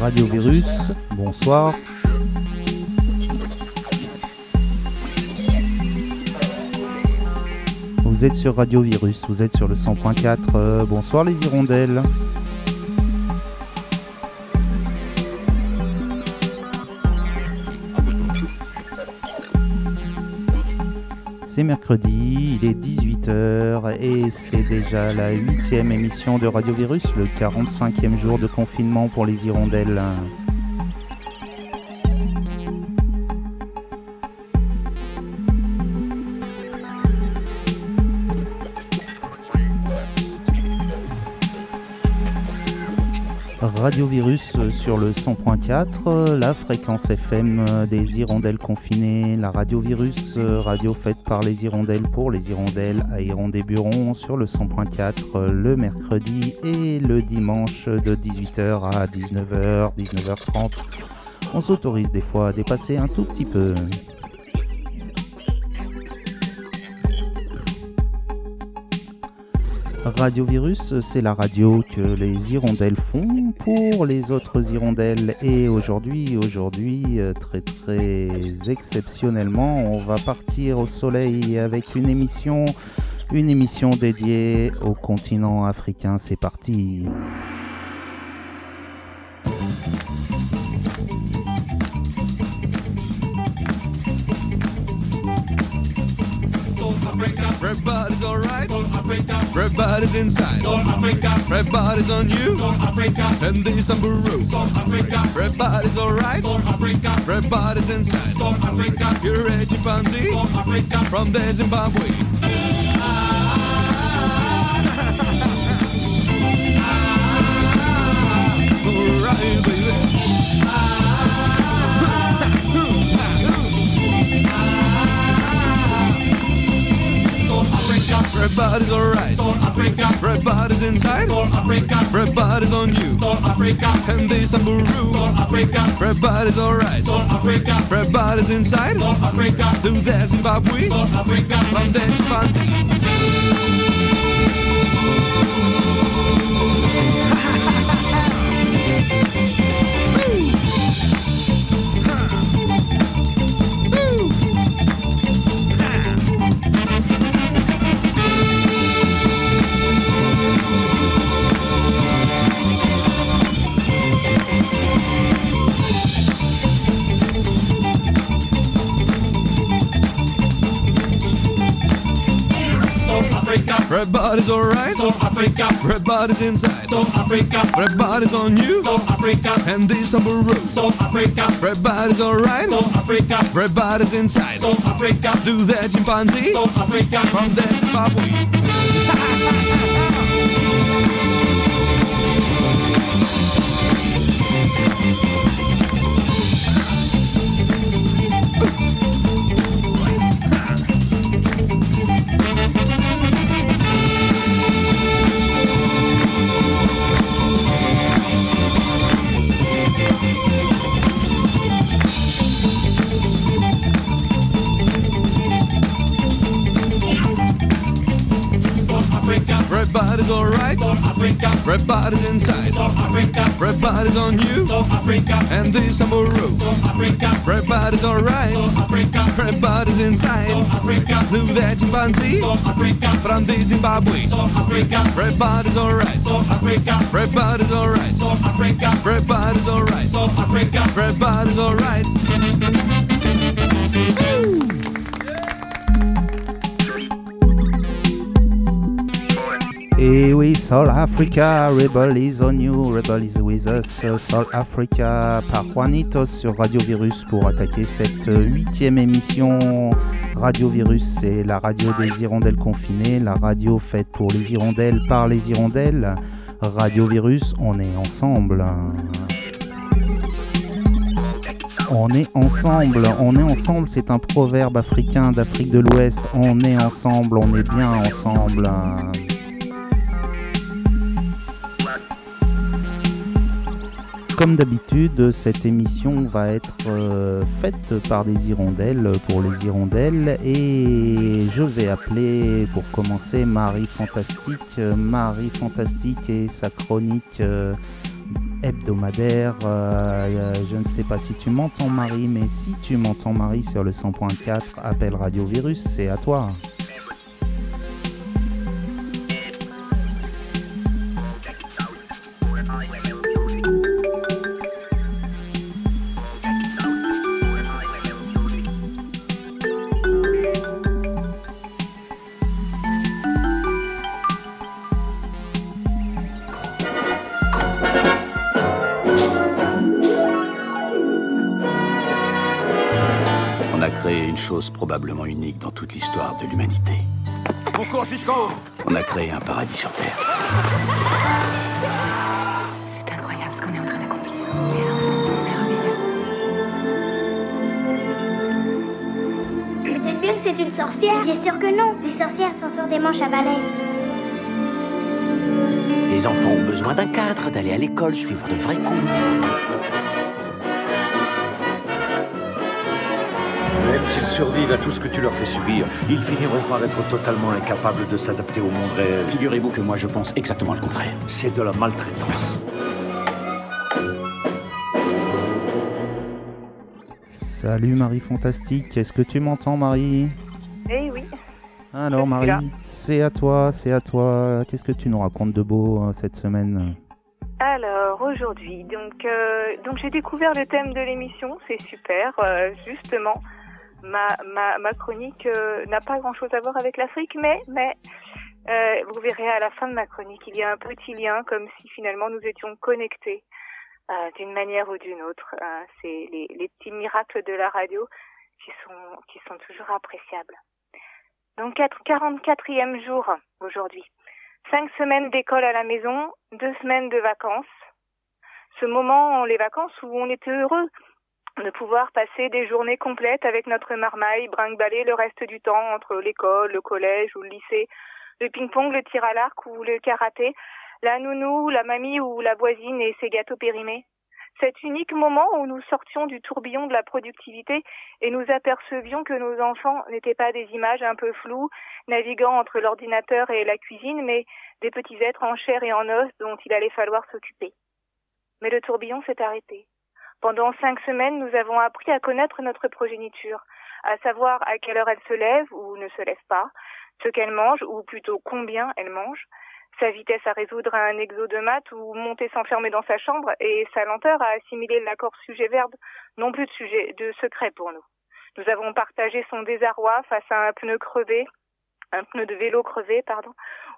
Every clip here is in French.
Radio Virus, bonsoir. Vous êtes sur Radio Virus, vous êtes sur le 100.4. Euh, bonsoir les hirondelles. C'est mercredi, il est 18h et c'est déjà la huitième émission de Radio Virus, le 45e jour de confinement pour les hirondelles. Radio Virus sur le 100.4, la fréquence FM des hirondelles confinées, la Radio Virus, radio faite par les hirondelles pour les hirondelles à Hirondé-Buron sur le 100.4 le mercredi et le dimanche de 18h à 19h, 19h30. On s'autorise des fois à dépasser un tout petit peu. Radio Virus, c'est la radio que les hirondelles font pour les autres hirondelles. Et aujourd'hui, aujourd'hui, euh, très très exceptionnellement, on va partir au soleil avec une émission, une émission dédiée au continent africain. C'est parti. Everybody's alright. South Africa. Everybody's inside. South Africa. Everybody's on you. South Africa. And this Samburu. South Africa. Everybody's alright. South Africa. Everybody's inside. South Africa. You're a chimpanzee. South Africa. From the Zimbabwe. Ah. ah. ah. Alright, baby. Africa. Everybody's alright. For Africa. Everybody's inside. For Africa. Everybody's on you. For Africa. And they Samburu. For Africa. Everybody's alright. For Africa. Everybody's inside. For Africa. Do that Zimbabwe. For Africa. From there to Africa. Everybody's alright. So Africa. Everybody's inside. So Africa. Everybody's on you. So Africa. And this on Baru. So Africa. Everybody's alright. So Africa. Everybody's inside. So Africa. Do that chimpanzee. So Africa. From that Zimbabwe. inside. So Africa. Red bodies on you. So Africa. And this Subaru. So Africa. Red bodies alright. So Africa. Red bodies inside. So Africa. Look that chimpanzee. So Africa. From the Zimbabwe. So Africa. Red bodies alright. So Africa. Red bodies alright. So Africa. Red bodies alright. So Africa. Red bodies alright. Oui, Soul Africa, Rebel is on you, Rebel is with us, Soul Africa par Juanitos sur Radio Virus pour attaquer cette huitième émission. Radio Virus, c'est la radio des hirondelles confinées, la radio faite pour les hirondelles par les hirondelles. Radio Virus, on est ensemble. On est ensemble, on est ensemble, c'est un proverbe africain d'Afrique de l'Ouest. On est ensemble, on est bien ensemble. Comme d'habitude, cette émission va être euh, faite par des hirondelles pour les hirondelles et je vais appeler pour commencer Marie Fantastique. Marie Fantastique et sa chronique euh, hebdomadaire. Euh, je ne sais pas si tu m'entends Marie, mais si tu m'entends Marie sur le 100.4, appelle Radio Virus, c'est à toi. De l'humanité. On court jusqu'en haut On a créé un paradis sur Terre. C'est incroyable ce qu'on est en train d'accomplir. Les enfants sont merveilleux. Peut-être bien que c'est une sorcière. Bien sûr que non. Les sorcières sont sur des manches à balai. Les enfants ont besoin d'un cadre, d'aller à l'école, suivre de vrais cours. S'ils survivent à tout ce que tu leur fais subir, ils finiront par être totalement incapables de s'adapter au monde réel. Figurez-vous que moi je pense exactement le contraire. C'est de la maltraitance. Salut Marie Fantastique, est-ce que tu m'entends Marie? Eh oui. Alors Marie, c'est à toi, c'est à toi. Qu'est-ce que tu nous racontes de beau euh, cette semaine? Alors aujourd'hui, donc euh, donc j'ai découvert le thème de l'émission, c'est super, euh, justement ma, ma, ma chronique euh, n'a pas grand-chose à voir avec l'Afrique, mais, mais euh, vous verrez à la fin de ma chronique, il y a un petit lien, comme si finalement nous étions connectés euh, d'une manière ou d'une autre. C'est les, les, petits miracles de la radio qui sont, qui sont toujours appréciables. Donc 44e jour aujourd'hui. Cinq semaines d'école à la maison, deux semaines de vacances. Ce moment, les vacances où on était heureux, de pouvoir passer des journées complètes avec notre marmaille, brinque-baller le reste du temps entre l'école, le collège ou le lycée, le ping-pong, le tir à l'arc ou le karaté, la nounou, la mamie ou la voisine et ses gâteaux périmés. Cet unique moment où nous sortions du tourbillon de la productivité et nous apercevions que nos enfants n'étaient pas des images un peu floues, naviguant entre l'ordinateur et la cuisine, mais des petits êtres en chair et en os dont il allait falloir s'occuper. Mais le tourbillon s'est arrêté. Pendant cinq semaines, nous avons appris à connaître notre progéniture, à savoir à quelle heure elle se lève ou ne se lève pas, ce qu'elle mange ou plutôt combien elle mange, sa vitesse à résoudre un exo de maths ou monter s'enfermer dans sa chambre et sa lenteur à assimiler l'accord sujet-verbe, non plus de sujet, de secret pour nous. Nous avons partagé son désarroi face à un pneu crevé, un pneu de vélo crevé, pardon,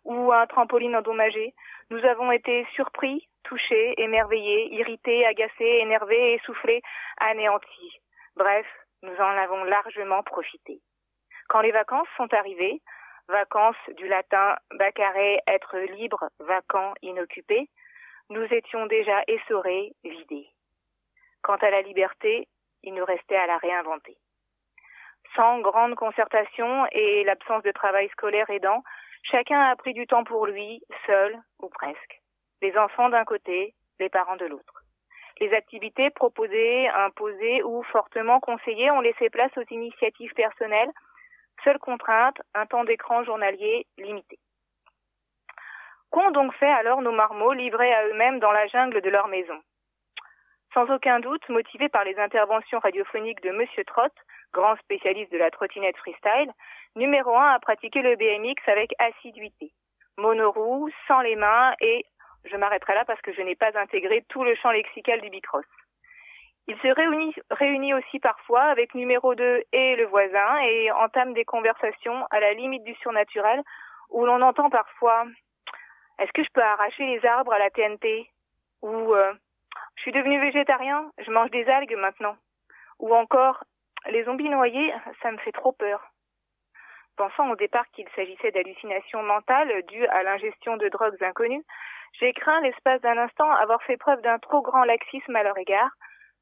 ou un trampoline endommagé. Nous avons été surpris, touchés, émerveillés, irrités, agacés, énervés, essoufflés, anéantis. Bref, nous en avons largement profité. Quand les vacances sont arrivées, vacances du latin bacaré être libre, vacant, inoccupé, nous étions déjà essorés, vidés. Quant à la liberté, il nous restait à la réinventer. Sans grande concertation et l'absence de travail scolaire aidant, chacun a pris du temps pour lui, seul ou presque les enfants d'un côté, les parents de l'autre. Les activités proposées, imposées ou fortement conseillées ont laissé place aux initiatives personnelles. Seule contrainte, un temps d'écran journalier limité. Qu'ont donc fait alors nos marmots livrés à eux-mêmes dans la jungle de leur maison? Sans aucun doute, motivés par les interventions radiophoniques de Monsieur Trott, grand spécialiste de la trottinette freestyle, numéro un à pratiquer le BMX avec assiduité. Monoroue, sans les mains et je m'arrêterai là parce que je n'ai pas intégré tout le champ lexical du bicross. Il se réunit, réunit aussi parfois avec numéro 2 et le voisin et entame des conversations à la limite du surnaturel où l'on entend parfois Est-ce que je peux arracher les arbres à la TNT Ou euh, Je suis devenu végétarien, je mange des algues maintenant. Ou encore Les zombies noyés, ça me fait trop peur. Pensant au départ qu'il s'agissait d'hallucinations mentales dues à l'ingestion de drogues inconnues, j'ai craint l'espace d'un instant avoir fait preuve d'un trop grand laxisme à leur égard,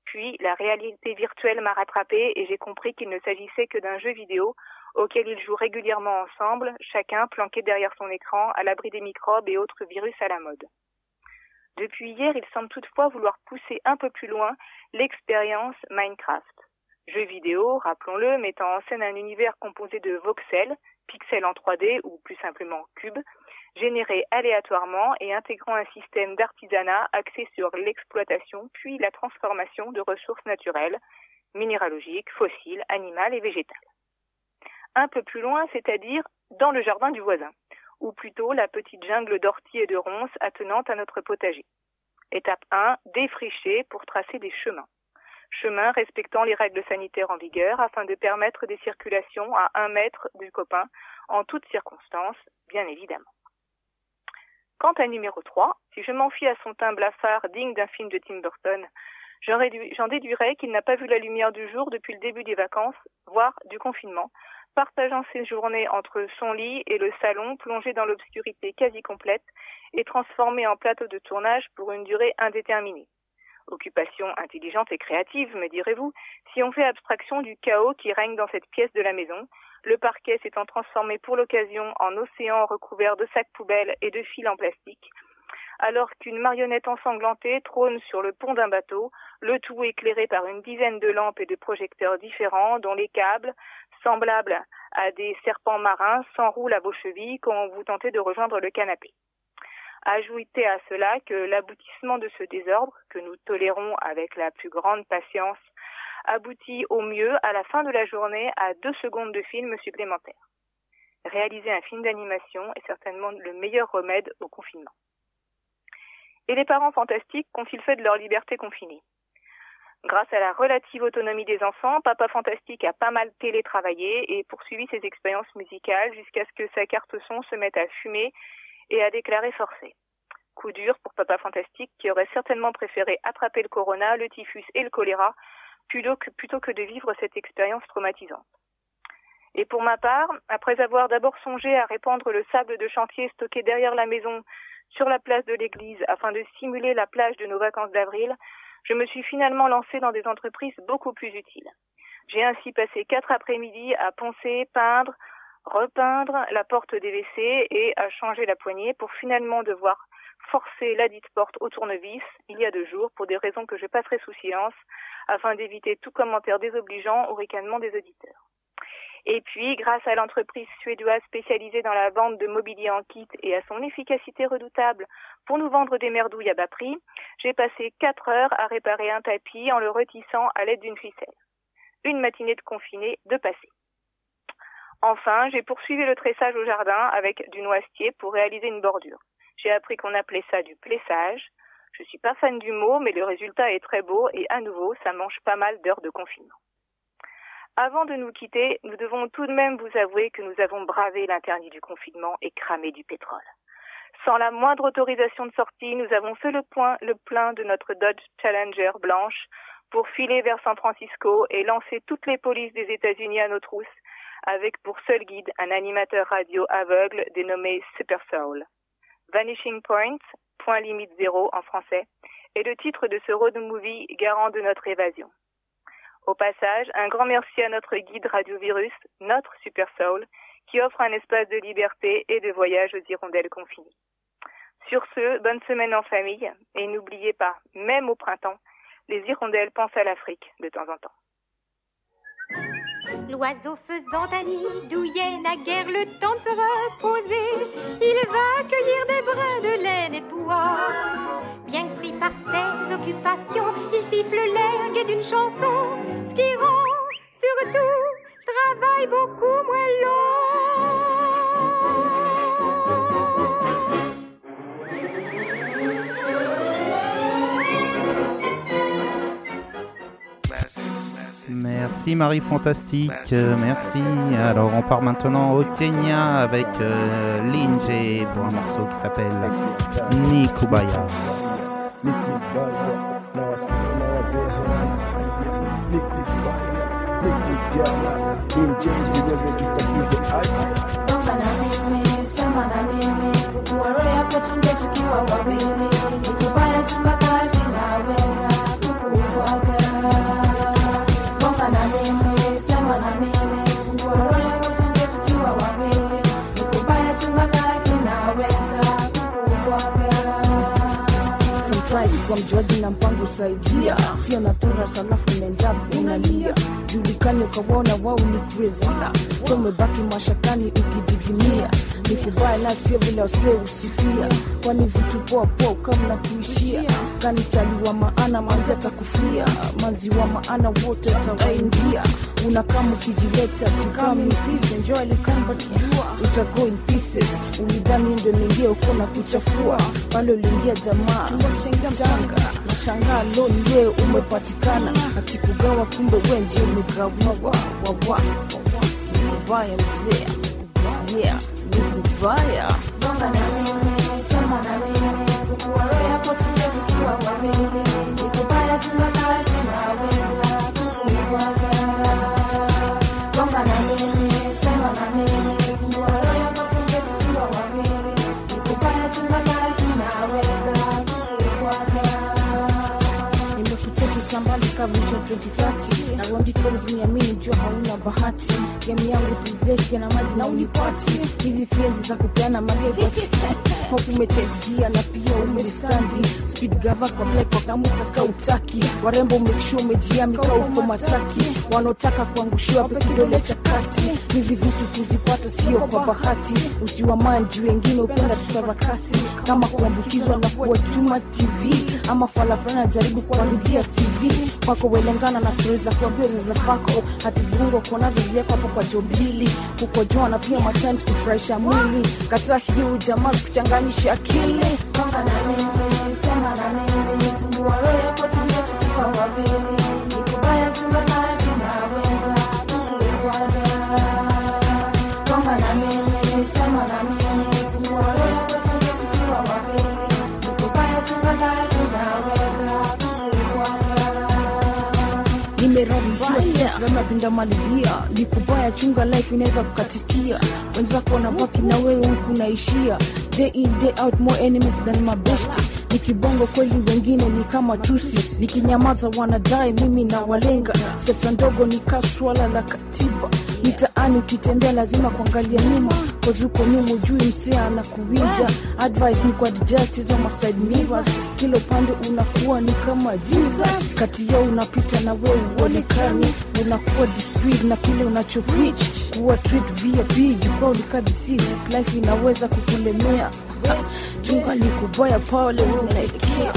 puis la réalité virtuelle m'a rattrapé et j'ai compris qu'il ne s'agissait que d'un jeu vidéo auquel ils jouent régulièrement ensemble, chacun planqué derrière son écran, à l'abri des microbes et autres virus à la mode. Depuis hier, il semble toutefois vouloir pousser un peu plus loin l'expérience Minecraft. Jeu vidéo, rappelons-le, mettant en scène un univers composé de voxels, pixels en 3D ou plus simplement cubes, générés aléatoirement et intégrant un système d'artisanat axé sur l'exploitation puis la transformation de ressources naturelles, minéralogiques, fossiles, animales et végétales. Un peu plus loin, c'est-à-dire dans le jardin du voisin, ou plutôt la petite jungle d'orties et de ronces attenante à notre potager. Étape 1, défricher pour tracer des chemins. Chemins respectant les règles sanitaires en vigueur afin de permettre des circulations à un mètre du copain en toutes circonstances, bien évidemment. Quant à numéro 3, si je m'en fie à son teint blafard digne d'un film de Tim Burton, j'en déduirais qu'il n'a pas vu la lumière du jour depuis le début des vacances, voire du confinement, partageant ses journées entre son lit et le salon plongé dans l'obscurité quasi complète et transformé en plateau de tournage pour une durée indéterminée. Occupation intelligente et créative, me direz-vous, si on fait abstraction du chaos qui règne dans cette pièce de la maison, le parquet s'étant transformé pour l'occasion en océan recouvert de sacs poubelles et de fils en plastique, alors qu'une marionnette ensanglantée trône sur le pont d'un bateau, le tout éclairé par une dizaine de lampes et de projecteurs différents dont les câbles, semblables à des serpents marins, s'enroulent à vos chevilles quand vous tentez de rejoindre le canapé. Ajoutez à cela que l'aboutissement de ce désordre, que nous tolérons avec la plus grande patience, aboutit au mieux à la fin de la journée à deux secondes de film supplémentaires. Réaliser un film d'animation est certainement le meilleur remède au confinement. Et les parents fantastiques qu'ont-ils fait de leur liberté confinée? Grâce à la relative autonomie des enfants, Papa Fantastique a pas mal télétravaillé et poursuivi ses expériences musicales jusqu'à ce que sa carte son se mette à fumer et à déclarer forcé. Coup dur pour Papa Fantastique qui aurait certainement préféré attraper le corona, le typhus et le choléra plutôt que, de vivre cette expérience traumatisante. Et pour ma part, après avoir d'abord songé à répandre le sable de chantier stocké derrière la maison sur la place de l'église afin de simuler la plage de nos vacances d'avril, je me suis finalement lancée dans des entreprises beaucoup plus utiles. J'ai ainsi passé quatre après-midi à poncer, peindre, repeindre la porte des WC et à changer la poignée pour finalement devoir forcer la dite porte au tournevis il y a deux jours pour des raisons que je passerai sous silence afin d'éviter tout commentaire désobligeant au ricanement des auditeurs. Et puis, grâce à l'entreprise suédoise spécialisée dans la vente de mobilier en kit et à son efficacité redoutable pour nous vendre des merdouilles à bas prix, j'ai passé quatre heures à réparer un tapis en le retissant à l'aide d'une ficelle. Une matinée de confiné de passé. Enfin, j'ai poursuivi le tressage au jardin avec du noisetier pour réaliser une bordure. J'ai appris qu'on appelait ça du plessage. Je suis pas fan du mot, mais le résultat est très beau et à nouveau, ça mange pas mal d'heures de confinement. Avant de nous quitter, nous devons tout de même vous avouer que nous avons bravé l'interdit du confinement et cramé du pétrole. Sans la moindre autorisation de sortie, nous avons fait le, point, le plein de notre Dodge Challenger blanche pour filer vers San Francisco et lancer toutes les polices des États-Unis à nos trousses, avec pour seul guide un animateur radio aveugle dénommé Super Soul. Vanishing Point, point limite zéro en français, est le titre de ce road movie garant de notre évasion. Au passage, un grand merci à notre guide Radio Virus, notre Super Soul, qui offre un espace de liberté et de voyage aux hirondelles confinées. Sur ce, bonne semaine en famille et n'oubliez pas, même au printemps, les hirondelles pensent à l'Afrique de temps en temps. L'oiseau faisant un nid douillet n'a guère le temps de se reposer. Il va cueillir des brins de laine et de bois. Bien pris par ses occupations, il siffle l'air d'une chanson, ce qui rend surtout travail beaucoup moins long. Merci Marie Fantastique, euh, merci. Alors on part maintenant au Kenya avec euh, Linje pour un morceau qui s'appelle Nikubaya, mpango sio na tora salafu mendabu unalia. Julikani ukawaona wao ni kuezia so umebaki mashakani ukididimia nikubaya na sio vile wasee usifia. Kwani vitu poa poa kuishia kani chaliwa maana? Manzi atakufia manzi wa maana wote atawaingia. Unakama kijileta utago in pieces. Ulidhani ndo ningia uko na kuchafua? Pale uliingia jamaa. Nashangaa lo niwe umepatikana. Akikugawa kumbe wenje umegawiwa wawa nikubaya mzea yeah nikubaya na rondi niamini jua hauna bahati gemu yangu tizeshke na maji na unipati hizi sienzi za kupeana magegoti hope umetetgia na pia umestandi speed gava kwa black wakamutataka utaki. Warembo umekishua umejiamika uko mataki. Wanaotaka kuangushiwa pe kidole cha kati. Hizi vitu kuzipata sio kwa bahati. Usiwamanji wengine upenda tusarakasi kama kuambukizwa na kuwa tuma tv ama falafana jaribu kuharibia cv kwako welengana na stori za kuambia uza vako hati viungo kuonazo ziliekwa hapo kwa jobili. Kukojoa na pia matimes kufurahisha mwili. Kata hiu jamaa kuchanganyisha akili Malizia ni kubaya, chunga life inaweza kukatikia, wenzako wanabaki na wewe huku naishia, day in day out, more enemies than my bestie best nikibongo kweli wengine ni kama tusi. Nikinyamaza wanadai mimi na walenga sasa ndogo ni kaswala la katiba. Mitaani ukitembea lazima kuangalia nyuma. Kozuko nyuma ujui msia na kuwinja advice ni kwa adjust ama side mirrors. Kila upande unakuwa ni kama jesus. Kati yao unapita na wewe uonekani unakuwa discreet na kile unacho kuwa treat vip jukwaa ulika life inaweza kukulemea Chunga likuboya pole, unaelekea.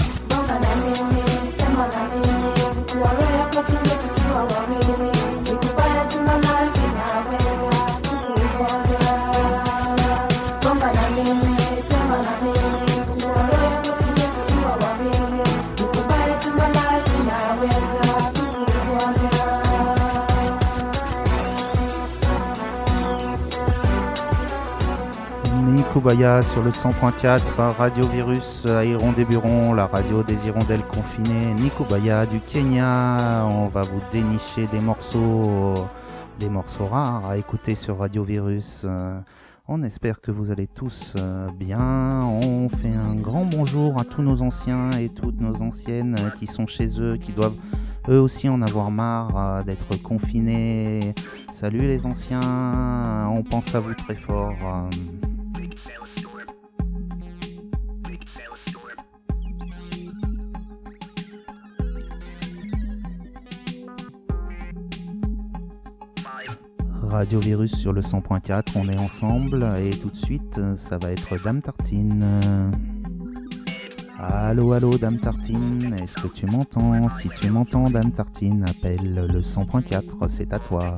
Nikubaya sur le 100.4, Radio Virus à Hirondéburon, la radio des hirondelles confinées. Nikubaya du Kenya, on va vous dénicher des morceaux, des morceaux rares à écouter sur Radio Virus. Euh, On espère que vous allez tous euh, bien. On fait un grand bonjour à tous nos anciens et toutes nos anciennes euh, qui sont chez eux, qui doivent eux aussi en avoir marre euh, d'être confinés. Salut les anciens, on pense à vous très fort. Radio Virus sur le 100.4, on est ensemble et tout de suite ça va être Dame Tartine. Allô, allô, Dame Tartine, est-ce que tu m'entends? Si tu m'entends, Dame Tartine, appelle le 100.4, c'est à toi.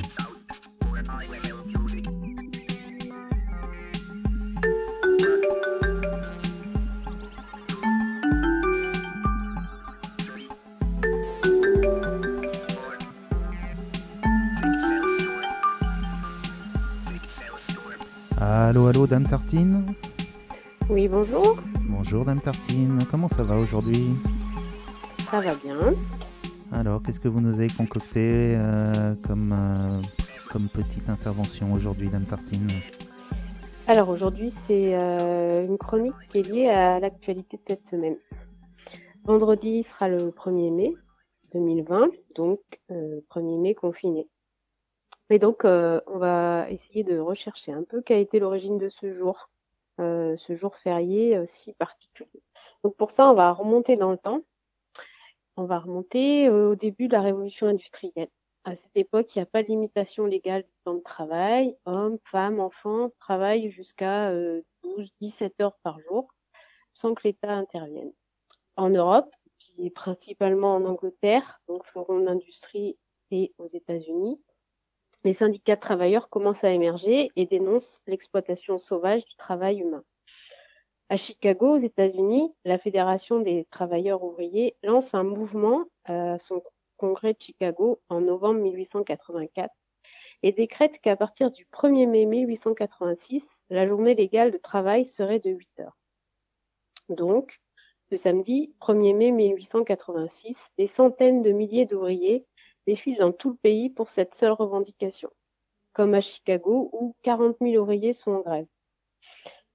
Allô, allô, Dame Tartine Oui, bonjour, Bonjour, Dame Tartine, comment ça va aujourd'hui ça va bien. Alors, qu'est-ce que vous nous avez concocté euh, comme, euh, comme petite intervention aujourd'hui, Dame Tartine Alors aujourd'hui, c'est euh, une chronique qui est liée à l'actualité de cette semaine. Vendredi sera le 1er mai 2020, donc euh, 1er mai confiné. Et donc, euh, on va essayer de rechercher un peu quelle a été l'origine de ce jour, euh, ce jour férié euh, si particulier. Donc pour ça, on va remonter dans le temps on va remonter euh, au début de la révolution industrielle. À cette époque, il n'y a pas de limitation légale du temps de travail. Hommes, femmes, enfants travaillent jusqu'à 12-17 heures par jour sans que l'État intervienne. En Europe, puis principalement en Angleterre, donc fleuron d'industrie et aux États-Unis, les syndicats de travailleurs commencent à émerger et dénoncent l'exploitation sauvage du travail humain. À Chicago, aux États-Unis, la Fédération des travailleurs ouvriers lance un mouvement à son congrès de Chicago en novembre 1884 et décrète qu'à partir du 1er mai 1886, la journée légale de travail serait de 8 heures. Donc, le samedi 1er mai 1886, des centaines de milliers d'ouvriers défilent dans tout le pays pour cette seule revendication, comme à Chicago où 40 000 ouvriers sont en grève.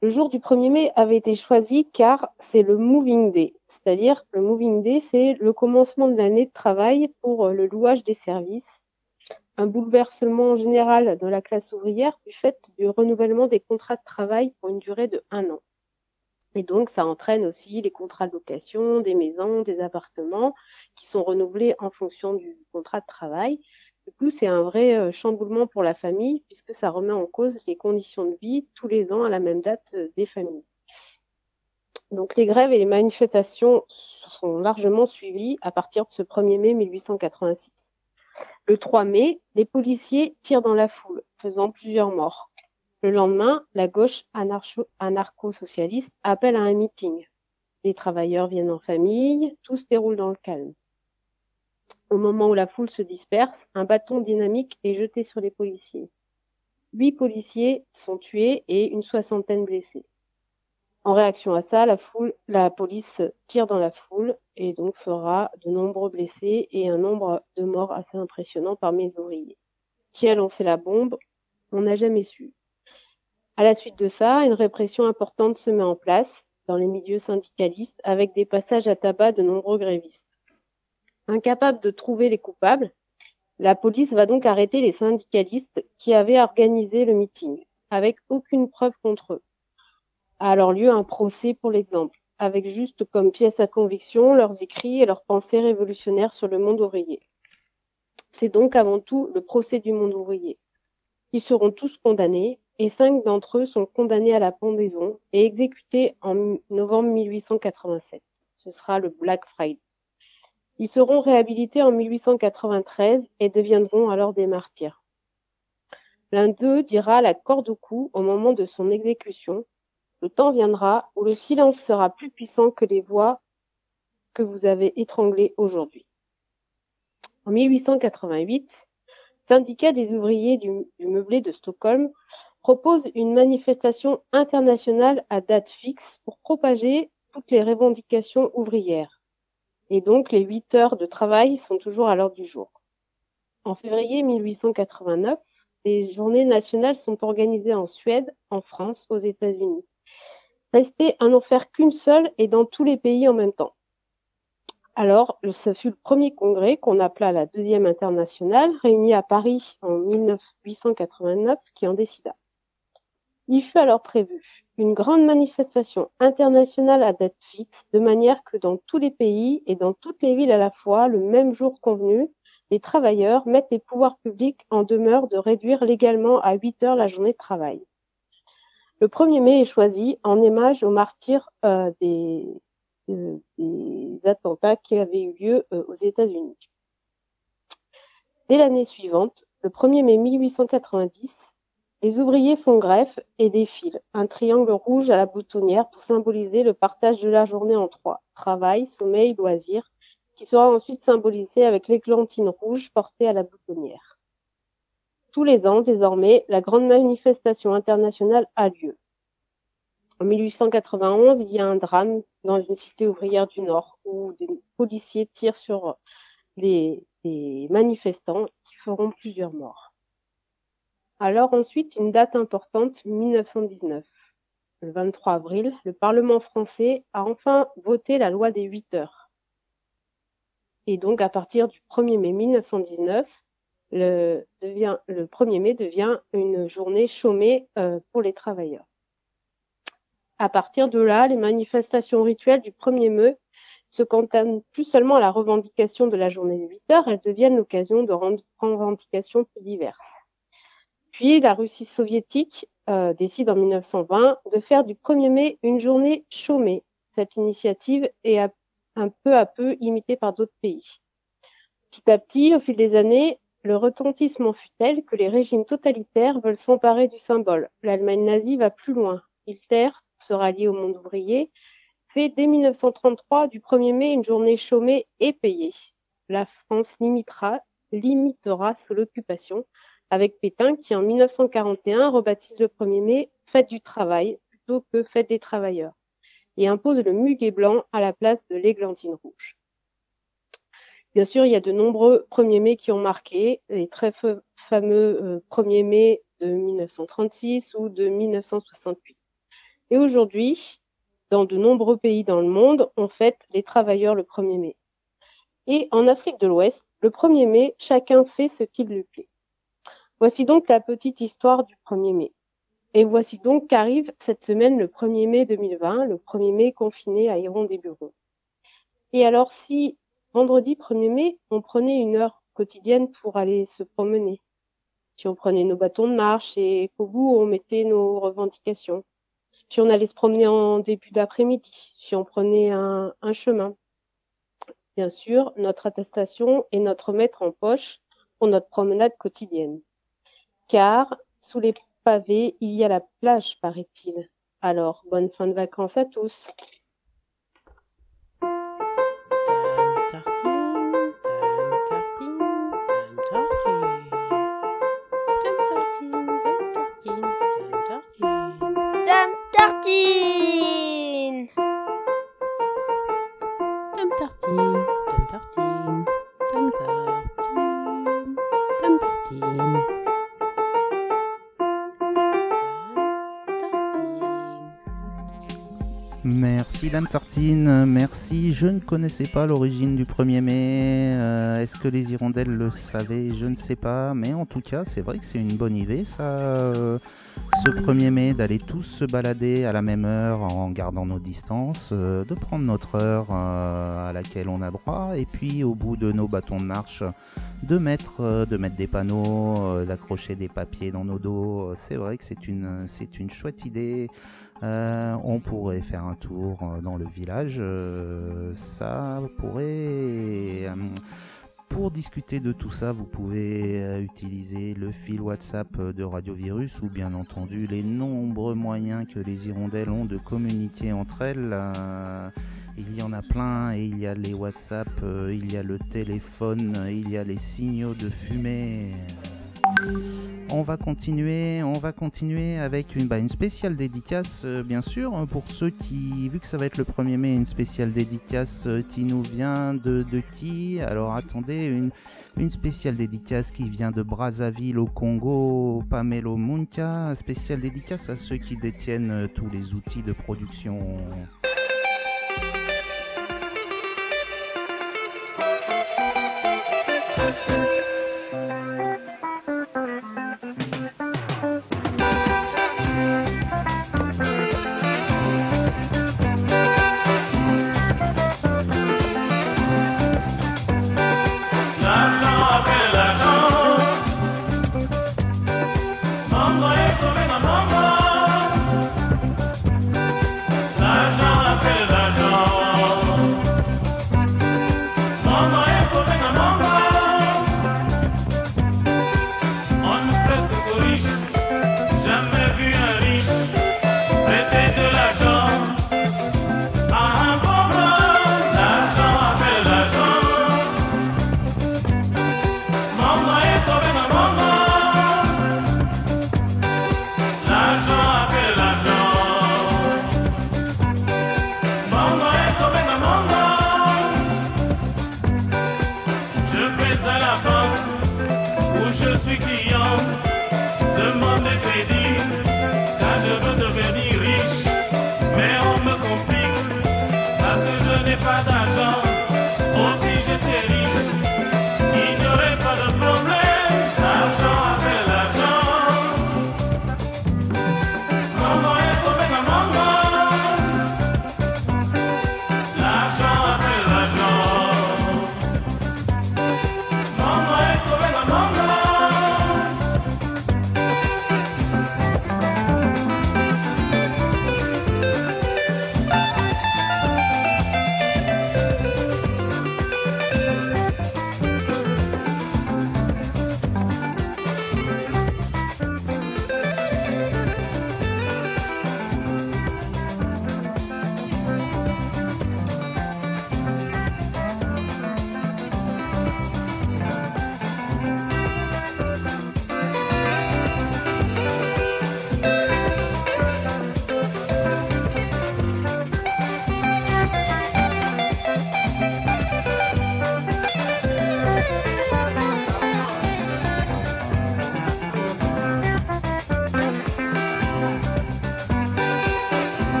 Le jour du 1er mai avait été choisi car c'est le Moving Day, c'est-à-dire le Moving Day, c'est le commencement de l'année de travail pour le louage des services, un bouleversement général de la classe ouvrière du fait du renouvellement des contrats de travail pour une durée de un an. Et donc, ça entraîne aussi les contrats de location, des maisons, des appartements qui sont renouvelés en fonction du contrat de travail. Du coup, c'est un vrai euh, chamboulement pour la famille puisque ça remet en cause les conditions de vie tous les ans à la même date euh, des familles. Donc, les grèves et les manifestations sont largement suivies à partir de ce 1er mai 1886. Le 3 mai, les policiers tirent dans la foule, faisant plusieurs morts. Le lendemain, la gauche anarcho-socialiste appelle à un meeting. Les travailleurs viennent en famille, tout se déroule dans le calme. Au moment où la foule se disperse, un bâton dynamique est jeté sur les policiers. Huit policiers sont tués et une soixantaine blessés. En réaction à ça, la, foule, la police tire dans la foule et donc fera de nombreux blessés et un nombre de morts assez impressionnant parmi les ouvriers. Qui a lancé la bombe? On n'a jamais su. À la suite de ça, une répression importante se met en place dans les milieux syndicalistes avec des passages à tabac de nombreux grévistes. Incapable de trouver les coupables, la police va donc arrêter les syndicalistes qui avaient organisé le meeting, avec aucune preuve contre eux. A alors lieu un procès pour l'exemple, avec juste comme pièce à conviction leurs écrits et leurs pensées révolutionnaires sur le monde ouvrier. C'est donc avant tout le procès du monde ouvrier. Ils seront tous condamnés, et cinq d'entre eux sont condamnés à la pendaison et exécutés en novembre 1887. Ce sera le Black Friday. Ils seront réhabilités en 1893 et deviendront alors des martyrs. L'un d'eux dira la corde au cou au moment de son exécution. Le temps viendra où le silence sera plus puissant que les voix que vous avez étranglées aujourd'hui. En 1888, syndicat des ouvriers du, du meublé de Stockholm propose une manifestation internationale à date fixe pour propager toutes les revendications ouvrières. Et donc les huit heures de travail sont toujours à l'ordre du jour. En février 1889, les journées nationales sont organisées en Suède, en France, aux États-Unis. Restait à n'en faire qu'une seule et dans tous les pays en même temps. Alors, ce fut le premier congrès qu'on appela la deuxième internationale, réunie à Paris en 1889, qui en décida. Il fut alors prévu une grande manifestation internationale à date fixe, de manière que dans tous les pays et dans toutes les villes à la fois, le même jour convenu, les travailleurs mettent les pouvoirs publics en demeure de réduire légalement à 8 heures la journée de travail. Le 1er mai est choisi en hommage aux martyrs euh, des, euh, des, attentats qui avaient eu lieu euh, aux États-Unis. Dès l'année suivante, le 1er mai 1890, les ouvriers font greffe et défilent, un triangle rouge à la boutonnière pour symboliser le partage de la journée en trois, travail, sommeil, loisir, qui sera ensuite symbolisé avec l'églantine rouge portée à la boutonnière. Tous les ans, désormais, la grande manifestation internationale a lieu. En 1891, il y a un drame dans une cité ouvrière du Nord où des policiers tirent sur les manifestants qui feront plusieurs morts. Alors ensuite, une date importante, 1919. Le 23 avril, le Parlement français a enfin voté la loi des 8 heures. Et donc, à partir du 1er mai 1919, le, devient, le 1er mai devient une journée chômée euh, pour les travailleurs. À partir de là, les manifestations rituelles du 1er mai se cantonnent plus seulement à la revendication de la journée de 8 heures, elles deviennent l'occasion de rendre revendications plus diverses. Puis la Russie soviétique euh, décide en 1920 de faire du 1er mai une journée chômée. Cette initiative est un peu à peu imitée par d'autres pays. Petit à petit, au fil des années, le retentissement fut tel que les régimes totalitaires veulent s'emparer du symbole. L'Allemagne nazie va plus loin. Hitler se rallie au monde ouvrier, fait dès 1933 du 1er mai une journée chômée et payée. La France limitera, limitera sous l'occupation avec Pétain qui en 1941 rebaptise le 1er mai fête du travail plutôt que fête des travailleurs et impose le muguet blanc à la place de l'églantine rouge. Bien sûr, il y a de nombreux 1er mai qui ont marqué, les très fa- fameux euh, 1er mai de 1936 ou de 1968. Et aujourd'hui, dans de nombreux pays dans le monde, on fête les travailleurs le 1er mai. Et en Afrique de l'Ouest, le 1er mai, chacun fait ce qu'il lui plaît. Voici donc la petite histoire du 1er mai. Et voici donc qu'arrive cette semaine le 1er mai 2020, le 1er mai confiné à Héron des Bureaux. Et alors si vendredi 1er mai, on prenait une heure quotidienne pour aller se promener, si on prenait nos bâtons de marche et qu'au bout on mettait nos revendications, si on allait se promener en début d'après-midi, si on prenait un, un chemin. Bien sûr, notre attestation est notre maître en poche pour notre promenade quotidienne. Car sous les pavés, il y a la plage, paraît-il. Alors, bonne fin de vacances à tous. Merci Dame Tartine, merci. Je ne connaissais pas l'origine du 1er mai. Euh, Est-ce que les hirondelles le savaient? Je ne sais pas. Mais en tout cas, c'est vrai que c'est une bonne idée, ça, euh, ce 1er mai, d'aller tous se balader à la même heure en gardant nos distances, euh, de prendre notre heure à laquelle on a droit, et puis au bout de nos bâtons de marche, de mettre, de mettre des panneaux, d'accrocher des papiers dans nos dos. C'est vrai que c'est une, c'est une chouette idée. Euh, on pourrait faire un tour euh, dans le village. euh, ça pourrait. pour discuter de tout ça, vous pouvez utiliser le fil WhatsApp de Radio Virus ou bien entendu les nombreux moyens que les hirondelles ont de communiquer entre elles. il y en a plein il y a les WhatsApp, il y a le téléphone, il y a les signaux de fumée. On va continuer, on va continuer avec une, bah, spéciale dédicace, euh, bien sûr, hein, pour ceux qui, vu que ça va être le 1er mai, une spéciale dédicace euh, qui nous vient de, de qui? Alors attendez, une, une spéciale dédicace qui vient de Brazzaville au Congo, Pamelo Munka, spéciale dédicace à ceux qui détiennent euh, tous les outils de production.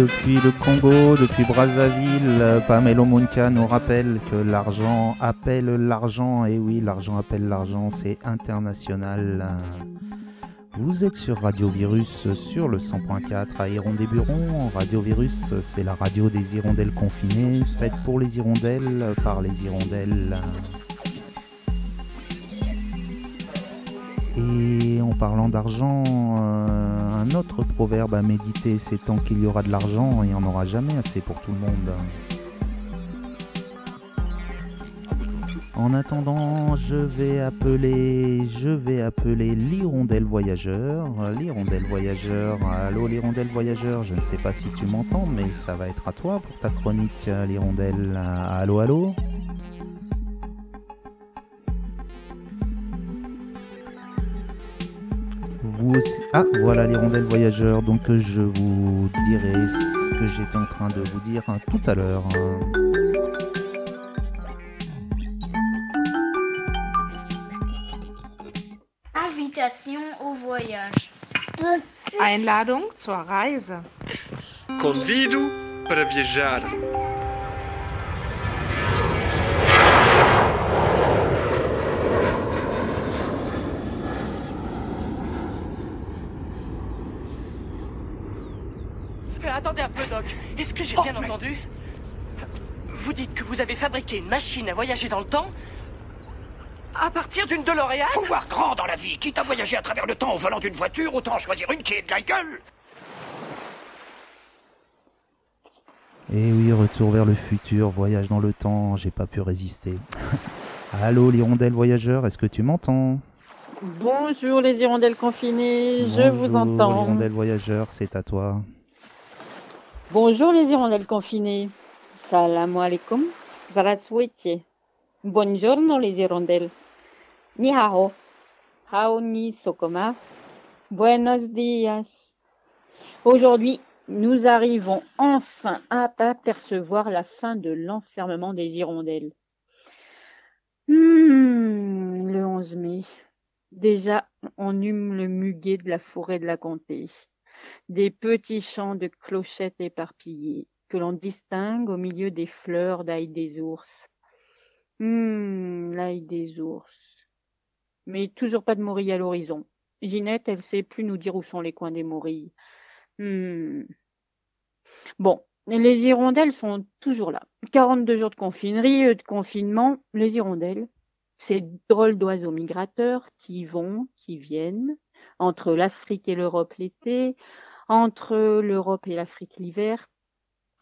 Depuis le Congo, depuis Brazzaville, Pamelo Munka nous rappelle que l'argent appelle l'argent. Et oui, l'argent appelle l'argent, c'est international. Vous êtes sur Radio Virus sur le 100.4 à Hirondé-Buron. Radio Virus, c'est la radio des hirondelles confinées, faite pour les hirondelles, par les hirondelles. Et en parlant d'argent, euh, un autre proverbe à méditer, c'est tant qu'il y aura de l'argent, il n'y en aura jamais assez pour tout le monde. En attendant, je vais appeler, je vais appeler l'hirondelle voyageur. L'hirondelle voyageur, allô l'hirondelle voyageur, je ne sais pas si tu m'entends, mais ça va être à toi pour ta chronique, l'hirondelle. Allô, allô? Vous aussi... Ah, voilà l'hirondelle voyageur, donc je vous dirai ce que j'étais en train de vous dire tout à l'heure. Invitation au voyage. Einladung zur Reise. Convido para viajar. Euh, Attendez un peu, Doc. Est-ce que j'ai bien entendu Vous dites que vous avez fabriqué une machine à voyager dans le temps à partir d'une DeLorean Faut voir grand dans la vie. Quitte à voyager à travers le temps au volant d'une voiture, autant choisir une qui est de la gueule. Et Eh oui, retour vers le futur, voyage dans le temps, j'ai pas pu résister. Allô l'hirondelle voyageur, est-ce que tu m'entends? Bonjour les hirondelles confinées, je vous Bonjour, entends. l'hirondelle voyageur, c'est à toi. Bonjour les hirondelles confinées. Salam alaikum. Здравствуйте. Buongiorno les hirondelles. Ni hao. Hao ni sokoma. Buenos días. Aujourd'hui, nous arrivons enfin à apercevoir la fin de l'enfermement des hirondelles. Hmm, le 11 mai. Déjà, on hume le muguet de la forêt de la comté. Des petits champs de clochettes éparpillés que l'on distingue au milieu des fleurs d'ail des ours. Hum, l'ail des ours. Mais toujours pas de morilles à l'horizon. Ginette, elle sait plus nous dire où sont les coins des morilles. Hmm. Bon, les hirondelles sont toujours là. 42 jours de confinerie, euh, de confinement, les hirondelles, ces drôles d'oiseaux migrateurs qui vont, qui viennent, entre l'Afrique et l'Europe l'été, entre l'Europe et l'Afrique l'hiver.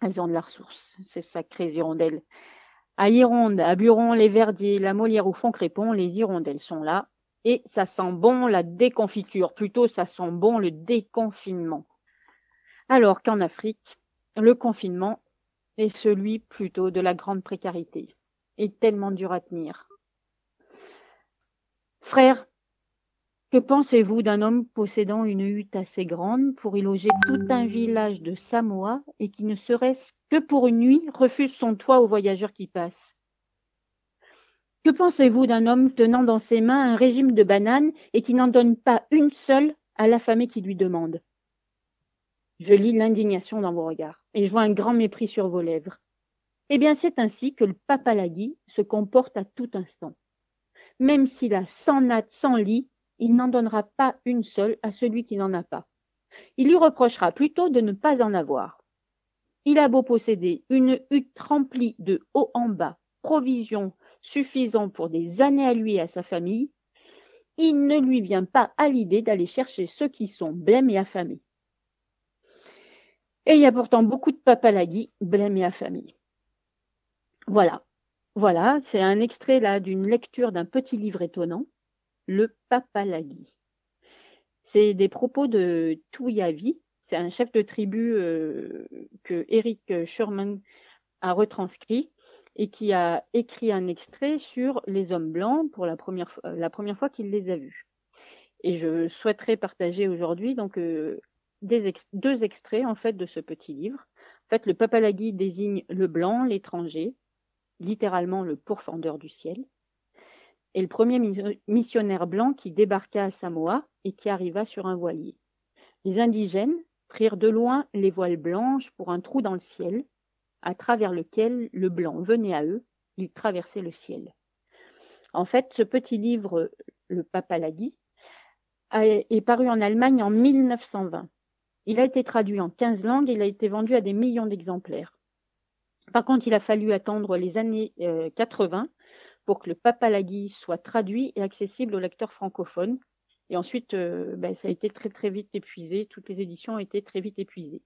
Elles ont de la ressource, ces sacrées hirondelles. À Hironde, à Buron, les Verdiers, la Molière ou Foncrépon, les hirondelles sont là. Et ça sent bon la déconfiture, plutôt ça sent bon le déconfinement. Alors qu'en Afrique, le confinement est celui plutôt de la grande précarité et tellement dur à tenir. Frère, que pensez-vous d'un homme possédant une hutte assez grande pour y loger tout un village de Samoa et qui ne serait-ce que pour une nuit refuse son toit aux voyageurs qui passent? Que pensez-vous d'un homme tenant dans ses mains un régime de bananes et qui n'en donne pas une seule à l'affamé qui lui demande? Je lis l'indignation dans vos regards et je vois un grand mépris sur vos lèvres. Eh bien, c'est ainsi que le papalagui se comporte à tout instant. Même s'il a cent nattes, cent lits, il n'en donnera pas une seule à celui qui n'en a pas. Il lui reprochera plutôt de ne pas en avoir. Il a beau posséder une hutte remplie de haut en bas, provisions suffisant pour des années à lui et à sa famille, il ne lui vient pas à l'idée d'aller chercher ceux qui sont blêmes et affamés. Et il y a pourtant beaucoup de papalagis blêmes et affamés. Voilà, voilà, c'est un extrait là d'une lecture d'un petit livre étonnant, Le Papalagui. C'est des propos de Touyavi, c'est un chef de tribu euh, que Eric Sherman a retranscrit et qui a écrit un extrait sur les hommes blancs pour la première, fois- qu'il les a vus. Et je souhaiterais partager aujourd'hui donc euh, deux extraits en fait de ce petit livre. En fait, le papalagui désigne le blanc, l'étranger, littéralement le pourfendeur du ciel, et le premier mi- missionnaire blanc qui débarqua à Samoa et qui arriva sur un voilier. Les indigènes prirent de loin les voiles blanches pour un trou dans le ciel, à travers lequel le blanc venait à eux, ils traversaient le ciel. En fait, ce petit livre, Le Papalagui, est paru en Allemagne en 1920. Il a été traduit en 15 langues et il a été vendu à des millions d'exemplaires. Par contre, il a fallu attendre les années euh, 80 pour que le Papalagui soit traduit et accessible aux lecteurs francophones. Et ensuite, euh, ben, ça a été très très vite épuisé. Toutes les éditions ont été très vite épuisées.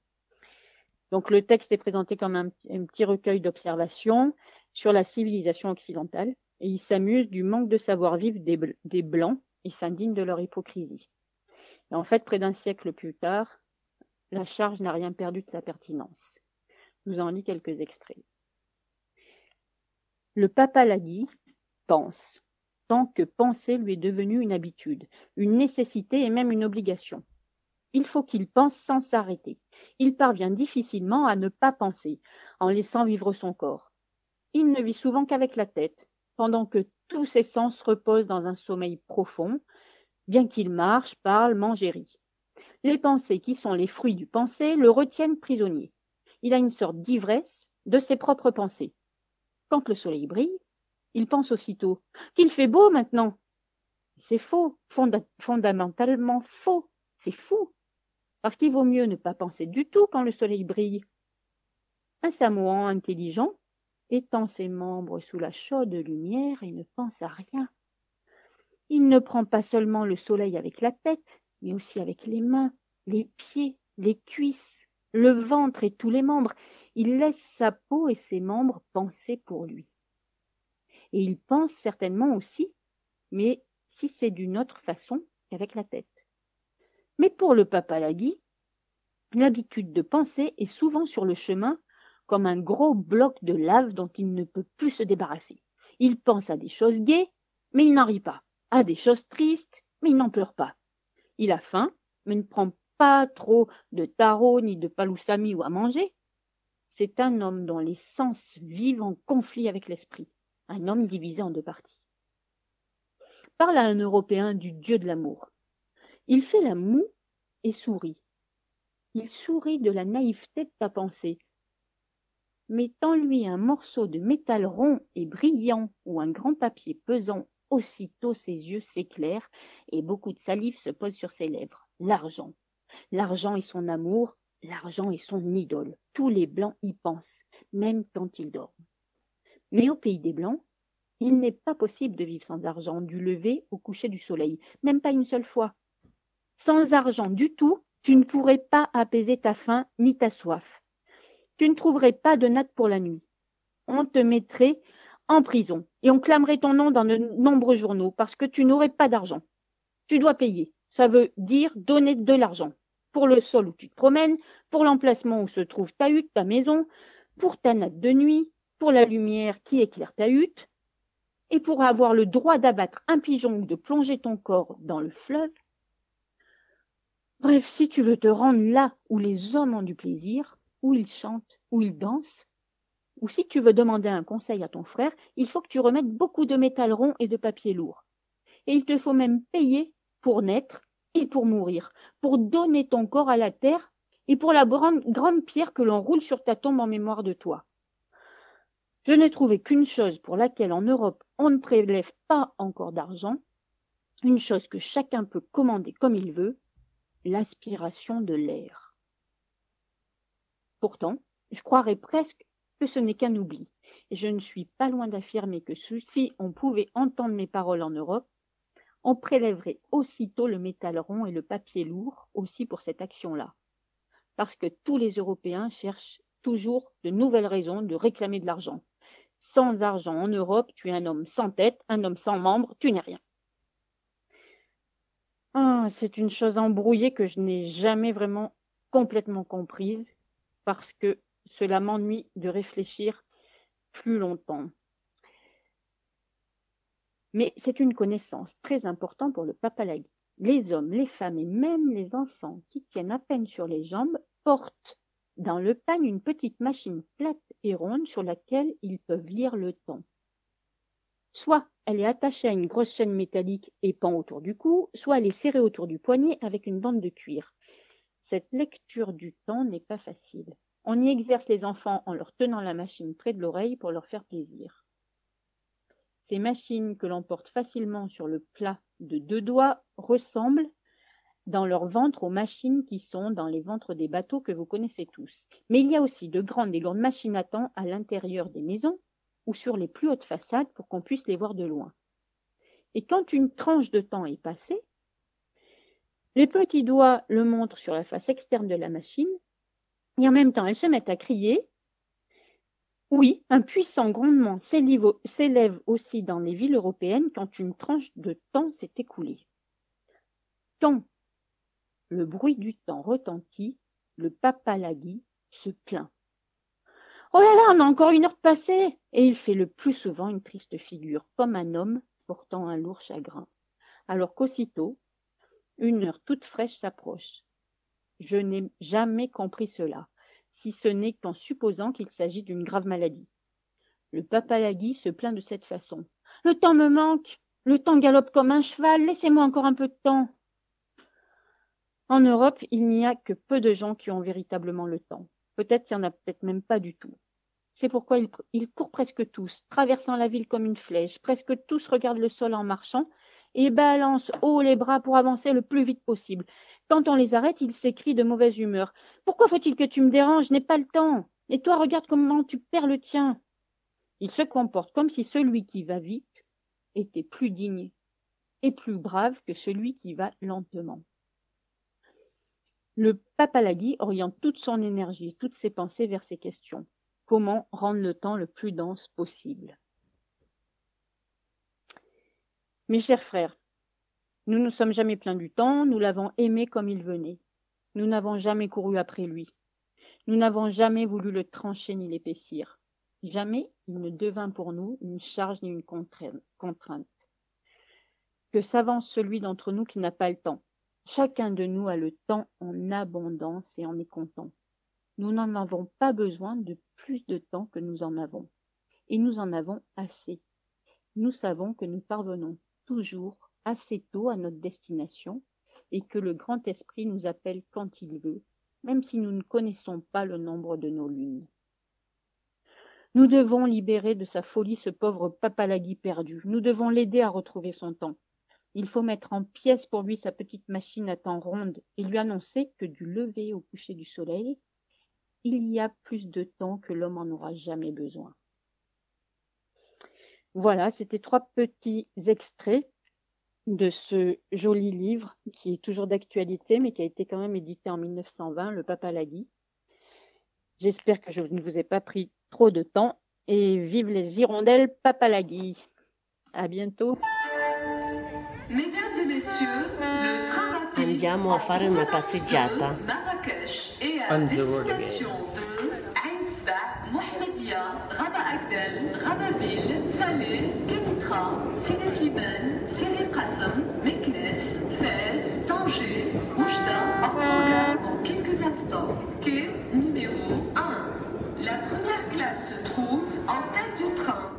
Donc le texte est présenté comme un, petit- recueil d'observations sur la civilisation occidentale et il s'amuse du manque de savoir-vivre des, des Blancs et s'indigne de leur hypocrisie. Et en fait, près d'un siècle plus tard, la charge n'a rien perdu de sa pertinence. Je vous en lis quelques extraits. Le Papalagui tant que penser lui est devenu une habitude, une nécessité et même une obligation. Il faut qu'il pense sans s'arrêter. Il parvient difficilement à ne pas penser, en laissant vivre son corps. Il ne vit souvent qu'avec la tête, pendant que tous ses sens reposent dans un sommeil profond, bien qu'il marche, parle, mange et rit. Les pensées qui sont les fruits du pensée le retiennent prisonnier. Il a une sorte d'ivresse de ses propres pensées. Quand le soleil brille, il pense aussitôt qu'il fait beau maintenant. C'est faux, fonda- fondamentalement faux, c'est fou, parce qu'il vaut mieux ne pas penser du tout quand le soleil brille. Un samoan intelligent étend ses membres sous la chaude lumière et ne pense à rien. Il ne prend pas seulement le soleil avec la tête, mais aussi avec les mains, les pieds, les cuisses, le ventre et tous les membres. Il laisse sa peau et ses membres penser pour lui. Et il pense certainement aussi, mais si c'est d'une autre façon qu'avec la tête. Mais pour le papalagui, l'habitude de penser est souvent sur le chemin comme un gros bloc de lave dont il ne peut plus se débarrasser. Il pense à des choses gaies, mais il n'en rit pas, à des choses tristes, mais il n'en pleure pas. Il a faim, mais ne prend pas trop de taro ni de palousami ou à manger. C'est un homme dont les sens vivent en conflit avec l'esprit, un homme divisé en deux parties. Parle à un Européen du Dieu de l'amour. Il fait la moue et sourit. Il sourit de la naïveté de ta pensée. Mettons-lui un morceau de métal rond et brillant ou un grand papier pesant, aussitôt ses yeux s'éclairent et beaucoup de salive se pose sur ses lèvres. L'argent. L'argent est son amour, l'argent est son idole. Tous les blancs y pensent, même quand ils dorment. Mais au pays des blancs, il n'est pas possible de vivre sans argent du lever au coucher du soleil, même pas une seule fois. Sans argent du tout, tu ne pourrais pas apaiser ta faim ni ta soif. Tu ne trouverais pas de natte pour la nuit. On te mettrait en prison et on clamerait ton nom dans de nombreux journaux parce que tu n'aurais pas d'argent. Tu dois payer. Ça veut dire donner de l'argent. Pour le sol où tu te promènes, pour l'emplacement où se trouve ta hutte, ta maison, pour ta natte de nuit, pour la lumière qui éclaire ta hutte, et pour avoir le droit d'abattre un pigeon ou de plonger ton corps dans le fleuve. Bref, si tu veux te rendre là où les hommes ont du plaisir, où ils chantent, où ils dansent, ou si tu veux demander un conseil à ton frère, il faut que tu remettes beaucoup de métal rond et de papier lourd. Et il te faut même payer pour naître et pour mourir, pour donner ton corps à la terre et pour la grande, grande pierre que l'on roule sur ta tombe en mémoire de toi. Je n'ai trouvé qu'une chose pour laquelle en Europe on ne prélève pas encore d'argent, une chose que chacun peut commander comme il veut, l'aspiration de l'air. Pourtant, je croirais presque que ce n'est qu'un oubli, et je ne suis pas loin d'affirmer que si on pouvait entendre mes paroles en Europe, on prélèverait aussitôt le métal rond et le papier lourd aussi pour cette action-là. Parce que tous les Européens cherchent toujours de nouvelles raisons de réclamer de l'argent. Sans argent en Europe, tu es un homme sans tête, un homme sans membres, tu n'es rien. Ah, c'est une chose embrouillée que je n'ai jamais vraiment complètement comprise parce que cela m'ennuie de réfléchir plus longtemps. Mais c'est une connaissance très importante pour le papalagui. Les hommes, les femmes et même les enfants qui tiennent à peine sur les jambes portent dans le pagne une petite machine plate et ronde sur laquelle ils peuvent lire le temps. Soit elle est attachée à une grosse chaîne métallique et pend autour du cou, soit elle est serrée autour du poignet avec une bande de cuir. Cette lecture du temps n'est pas facile. On y exerce les enfants en leur tenant la machine près de l'oreille pour leur faire plaisir. Ces machines que l'on porte facilement sur le plat de deux doigts ressemblent dans leur ventre aux machines qui sont dans les ventres des bateaux que vous connaissez tous. Mais il y a aussi de grandes et lourdes machines à temps à l'intérieur des maisons ou sur les plus hautes façades pour qu'on puisse les voir de loin. Et quand une tranche de temps est passée, les petits doigts le montrent sur la face externe de la machine et en même temps elles se mettent à crier. Oui, un puissant grondement s'élève aussi dans les villes européennes quand une tranche de temps s'est écoulée. Tant le bruit du temps retentit, le papalagui se plaint. Oh là là, on a encore une heure de passée Et il fait le plus souvent une triste figure, comme un homme portant un lourd chagrin. Alors qu'aussitôt, une heure toute fraîche s'approche. Je n'ai jamais compris cela, si ce n'est qu'en supposant qu'il s'agit d'une grave maladie. Le papalagui se plaint de cette façon. Le temps me manque, le temps galope comme un cheval, laissez-moi encore un peu de temps. En Europe, il n'y a que peu de gens qui ont véritablement le temps. Peut-être qu'il n'y en a peut-être même pas du tout. C'est pourquoi ils, courent presque tous, traversant la ville comme une flèche. Presque tous regardent le sol en marchant et balancent haut les bras pour avancer le plus vite possible. Quand on les arrête, ils s'écrient de mauvaise humeur. Pourquoi faut-il que tu me déranges? Je n'ai pas le temps. Et toi, regarde comment tu perds le tien. Ils se comportent comme si celui qui va vite était plus digne et plus brave que celui qui va lentement. Le papalagui oriente toute son énergie, toutes ses pensées vers ces questions. Comment rendre le temps le plus dense possible? Mes chers frères, nous ne sommes jamais plaints du temps, nous l'avons aimé comme il venait. Nous n'avons jamais couru après lui. Nous n'avons jamais voulu le trancher ni l'épaissir. Jamais il ne devint pour nous une charge ni une contrainte. Que s'avance celui d'entre nous qui n'a pas le temps? Chacun de nous a le temps en abondance et en est content. Nous n'en avons pas besoin de plus de temps que nous en avons. Et nous en avons assez. Nous savons que nous parvenons toujours assez tôt à notre destination et que le grand esprit nous appelle quand il veut, même si nous ne connaissons pas le nombre de nos lunes. Nous devons libérer de sa folie ce pauvre papalagui perdu. Nous devons l'aider à retrouver son temps. Il faut mettre en pièces pour lui sa petite machine à temps ronde et lui annoncer que du lever au coucher du soleil, il y a plus de temps que l'homme en aura jamais besoin. Voilà, c'était trois petits extraits de ce joli livre qui est toujours d'actualité mais qui a été quand même édité en 1920, Le Papalagui. J'espère que je ne vous ai pas pris trop de temps et vive les hirondelles Papalagui. À bientôt. Andiamo a fare una passeggiata. Marrakech et à On the road destination de Aïsba, Mohamedia, Rabat Agdel, Rabatville, Salé, Kenitra, Sidi Sliman, Sidi Qassam, Meknes, Fès, Tanger, Oujda, en quelques instants. Quai numéro 1. La première classe se trouve en tête du train.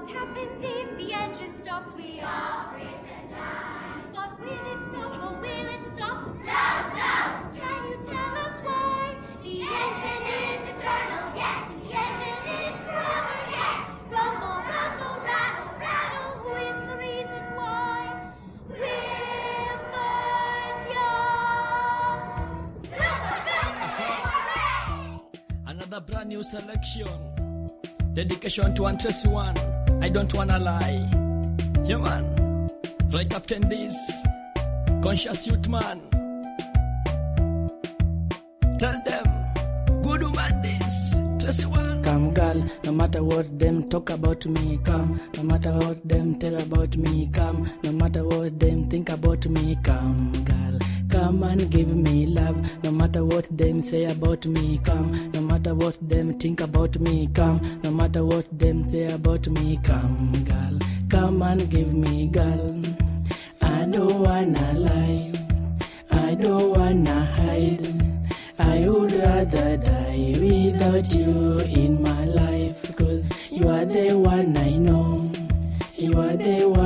What happens if the engine stops? We all freeze and die. But will it stop or will it stop? No, no. Can you tell us why? The engine is eternal, yes. The engine is forever, yes. Rumble, rumble, rattle, rattle. Who is the reason why? We'll find Another brand new selection. Dedication to tracy one. I don't wanna lie. Yeah, man. Right, Captain this. Conscious youth man. Tell them. Good woman this. Tracy one. Come, girl, no matter what them talk about me, come. No matter what them tell about me, come. No matter what them think about me, come, girl. Come and give me love. No matter what them say about me, come. No matter what them think about me, come. No matter what them say about me, come, girl. Come and give me, girl. I don't wanna lie. I don't wanna hide. I would rather die without you in my life. Cause you are the one I know. You are the one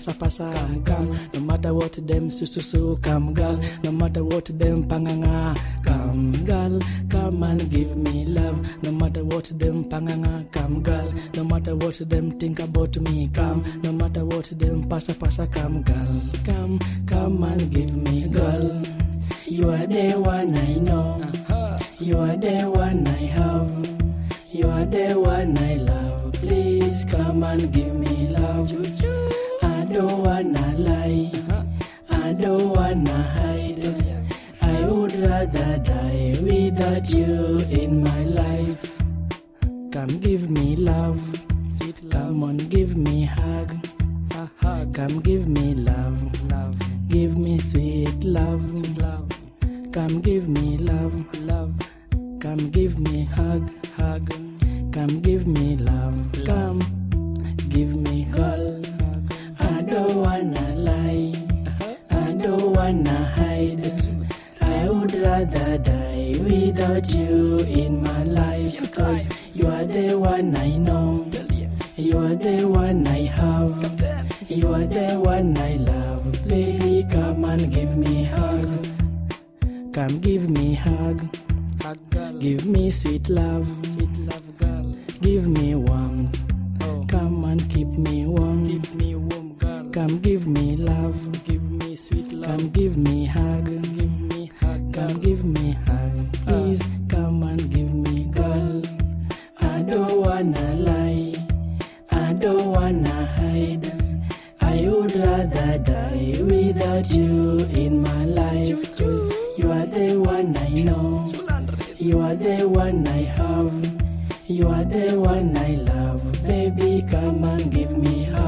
pasa pasa come. No matter what them su su su come girl. No matter what them panganga come girl. Come and give me love. No matter what them panganga come girl. No matter what them think about me come. No matter what them pasa pasa come girl. Come come and give me girl. You are the one I know. You are the one I have. You are the one I love. Please come and give me don't wanna lie. I don't wanna hide. I would rather die without you in my life. Come give me love. Sweet love. Come on, give me hug. hug Come give me love. Love. Give me sweet love. love. Come give me love. Love. Come give me hug. Hug. Come give me love. Come give me girl. I don't wanna lie. I don't wanna hide. I would rather die without you in my life. Cause you are the one I know. You are the one I have. You are the one I love. Baby, come and give me hug. Come give me hug. Give me sweet love. Give me warmth. Come give me love. Give me sweet love. Come give me hug. Give me hug. Come give me hug. Please ah. come and give me girl. I don't wanna lie. I don't wanna hide. I would rather die without you in my life. 'Cause you are the one I know. You are the one I have. You are the one I love. Baby, come and give me hug.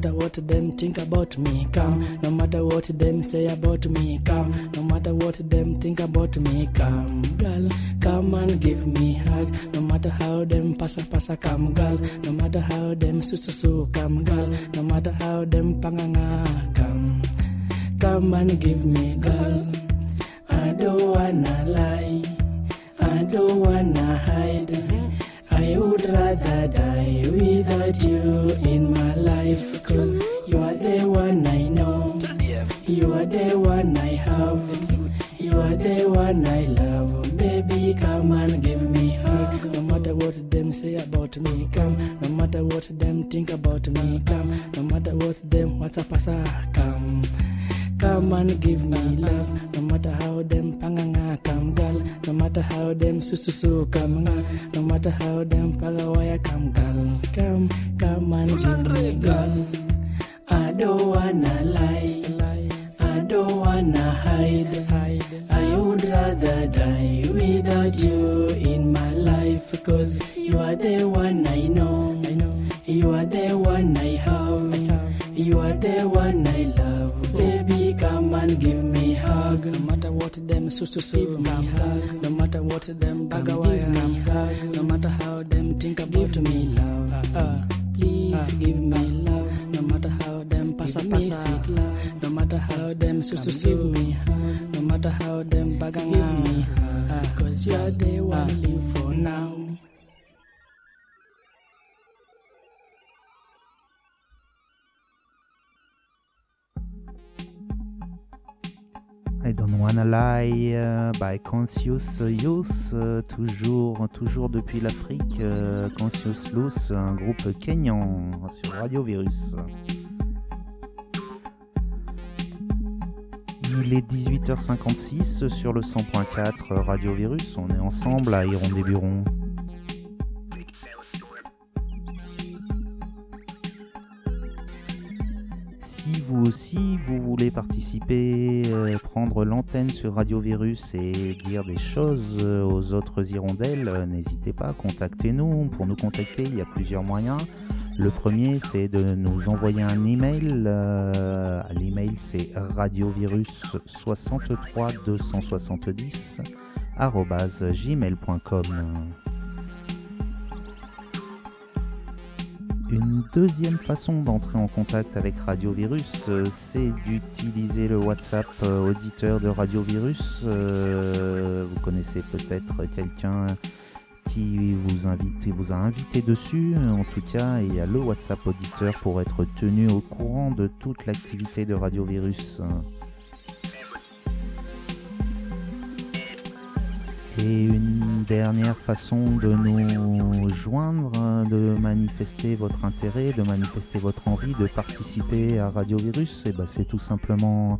Matter what them think about me, come. No matter what them say about me, come. No matter what them think about me, come. Girl, come and give me hug. No matter how them pasa pasa, come, girl. No matter how them su su su, come, girl. No matter how them panganga, come. Come and give me, girl. I don't wanna lie. I don't wanna hide. I would rather die without you in my you are the one I know. You are the one I have. You are the one I love. Baby, come and give me hug. No matter what them say about me, come. No matter what them think about me, come. No matter what them what's up, come. Come and give me love, no matter how them panganga come girl, no matter how them sususu come no matter how them pagawaya come girl, come, come and give me so so so. No matter what them bagawa. Conscious Youth, toujours, toujours depuis l'Afrique. euh, Conscious Youth, un groupe kényan sur Radio Virus. Il est 18h56 sur le 100.4 Radio Virus. On est ensemble à Iron des. Vous aussi vous voulez participer, euh, prendre l'antenne sur Radio Virus et dire des choses euh, aux autres hirondelles, euh, n'hésitez pas, contactez-nous. Pour nous contacter, il y a plusieurs moyens. Le premier, c'est de nous envoyer un email. L'email, c'est radiovirus63 270 gmail.com. Une deuxième façon d'entrer en contact avec Radio Virus, euh, c'est d'utiliser le WhatsApp euh, auditeur de Radio Virus. Euh, vous connaissez peut-être quelqu'un qui vous, invite, vous a invité dessus, en tout cas, il y a le WhatsApp auditeur pour être tenu au courant de toute l'activité de Radio Virus. Et une dernière façon de nous joindre, de manifester votre intérêt, de manifester votre envie de participer à Radio Virus, et ben c'est tout simplement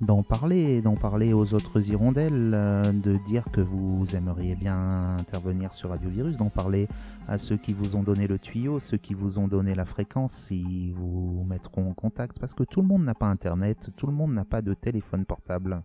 d'en parler, d'en parler aux autres hirondelles, euh, de dire que vous aimeriez bien intervenir sur Radio Virus, d'en parler à ceux qui vous ont donné le tuyau, ceux qui vous ont donné la fréquence, ils vous mettront en contact, parce que tout le monde n'a pas Internet, tout le monde n'a pas de téléphone portable.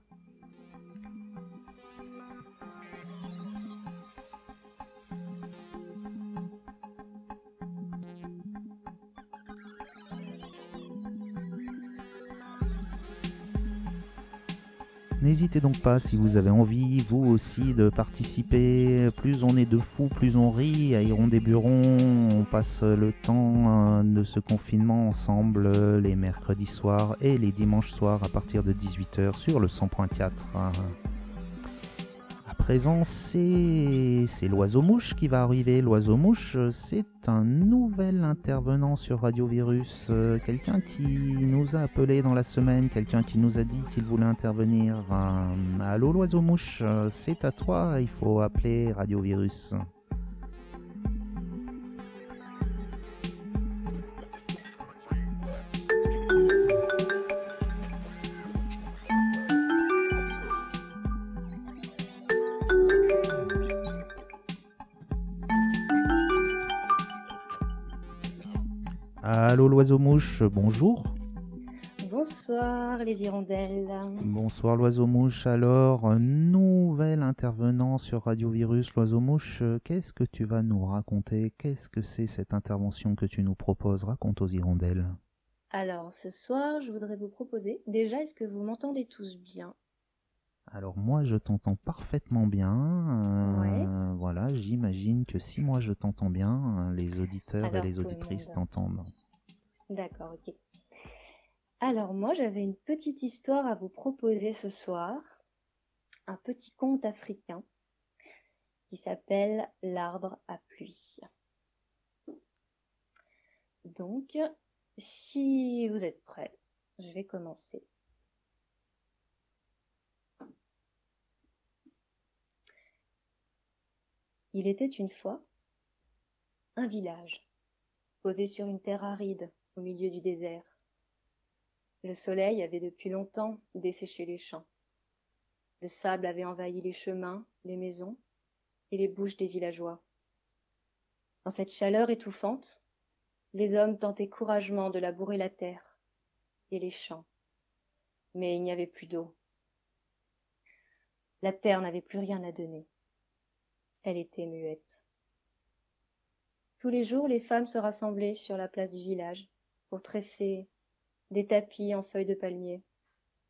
N'hésitez donc pas si vous avez envie, vous aussi, de participer. Plus on est de fous, plus on rit. À Iron des Burons, on passe le temps euh, de ce confinement ensemble les mercredis soirs et les dimanches soirs à partir de 18h sur le 100.4 présent, c'est l'oiseau-mouche qui va arriver. L'oiseau-mouche, c'est un nouvel intervenant sur Radio Virus. Euh, quelqu'un qui nous a appelé dans la semaine, quelqu'un qui nous a dit qu'il voulait intervenir. Euh, allô l'oiseau-mouche, euh, c'est à toi, il faut appeler Radio Virus. Allô l'oiseau-mouche, bonjour. Bonsoir les hirondelles. Bonsoir l'oiseau-mouche. Alors, nouvel intervenant sur Radio Virus, l'oiseau-mouche, qu'est-ce que tu vas nous raconter? Qu'est-ce que c'est cette intervention que tu nous proposes? Raconte aux hirondelles. Alors, ce soir, je voudrais vous proposer, déjà, est-ce que vous m'entendez tous bien? Alors moi je t'entends parfaitement bien. Euh, voilà, j'imagine que si moi je t'entends bien, les auditeurs et les auditrices t'entendent. D'accord, ok. Alors moi j'avais une petite histoire à vous proposer ce soir, un petit conte africain qui s'appelle L'arbre à pluie. Donc, si vous êtes prêts, je vais commencer. Il était une fois un village, posé sur une terre aride au milieu du désert. Le soleil avait depuis longtemps desséché les champs. Le sable avait envahi les chemins, les maisons et les bouches des villageois. Dans cette chaleur étouffante, les hommes tentaient courageusement de labourer la terre et les champs. Mais il n'y avait plus d'eau. La terre n'avait plus rien à donner. Elle était muette. Tous les jours, les femmes se rassemblaient sur la place du village pour tresser des tapis en feuilles de palmier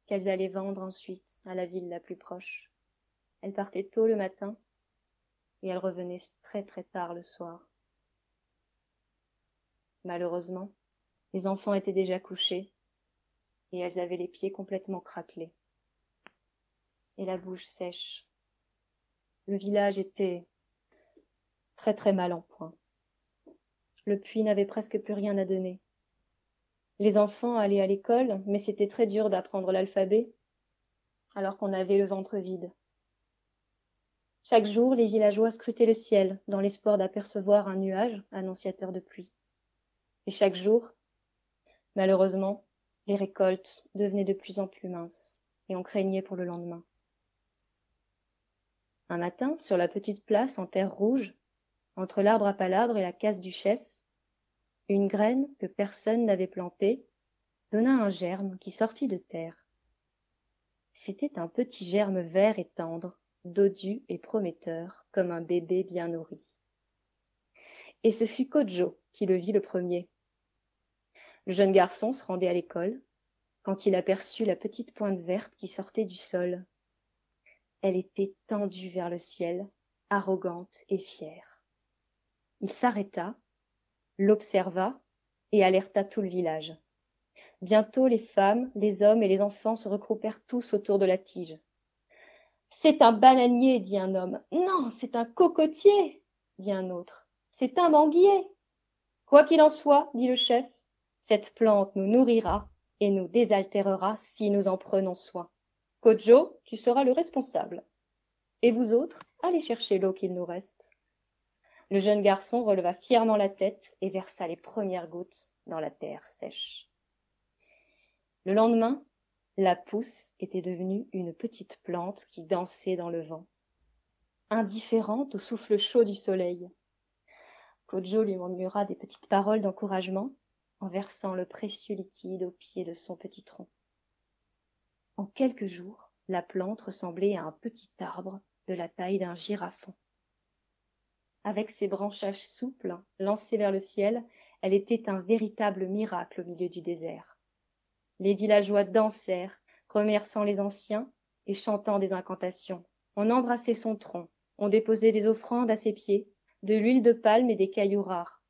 qu'elles allaient vendre ensuite à la ville la plus proche. Elles partaient tôt le matin et elles revenaient très très tard le soir. Malheureusement, les enfants étaient déjà couchés et elles avaient les pieds complètement craquelés et la bouche sèche. Le village était très très mal en point. Le puits n'avait presque plus rien à donner. Les enfants allaient à l'école, mais c'était très dur d'apprendre l'alphabet, alors qu'on avait le ventre vide. Chaque jour, les villageois scrutaient le ciel dans l'espoir d'apercevoir un nuage annonciateur de pluie. Et chaque jour, malheureusement, les récoltes devenaient de plus en plus minces, et on craignait pour le lendemain. Un matin, sur la petite place en terre rouge, entre l'arbre à palabre et la case du chef, une graine que personne n'avait plantée donna un germe qui sortit de terre. C'était un petit germe vert et tendre, dodu et prometteur, comme un bébé bien nourri. Et ce fut Kojo qui le vit le premier. Le jeune garçon se rendait à l'école quand il aperçut la petite pointe verte qui sortait du sol. Elle était tendue vers le ciel, arrogante et fière. Il s'arrêta l'observa et alerta tout le village. Bientôt les femmes, les hommes et les enfants se regroupèrent tous autour de la tige. C'est un bananier, dit un homme. Non, c'est un cocotier. dit un autre. C'est un manguier. Quoi qu'il en soit, dit le chef, cette plante nous nourrira et nous désaltérera si nous en prenons soin. Kojo, tu seras le responsable. Et vous autres, allez chercher l'eau qu'il nous reste. Le jeune garçon releva fièrement la tête et versa les premières gouttes dans la terre sèche. Le lendemain, la pousse était devenue une petite plante qui dansait dans le vent, indifférente au souffle chaud du soleil. Kojo lui murmura des petites paroles d'encouragement en versant le précieux liquide au pied de son petit tronc. En quelques jours, la plante ressemblait à un petit arbre de la taille d'un girafon. Avec ses branchages souples, lancés vers le ciel, elle était un véritable miracle au milieu du désert. Les villageois dansèrent, remerciant les anciens et chantant des incantations. On embrassait son tronc, on déposait des offrandes à ses pieds, de l'huile de palme et des cailloux rares.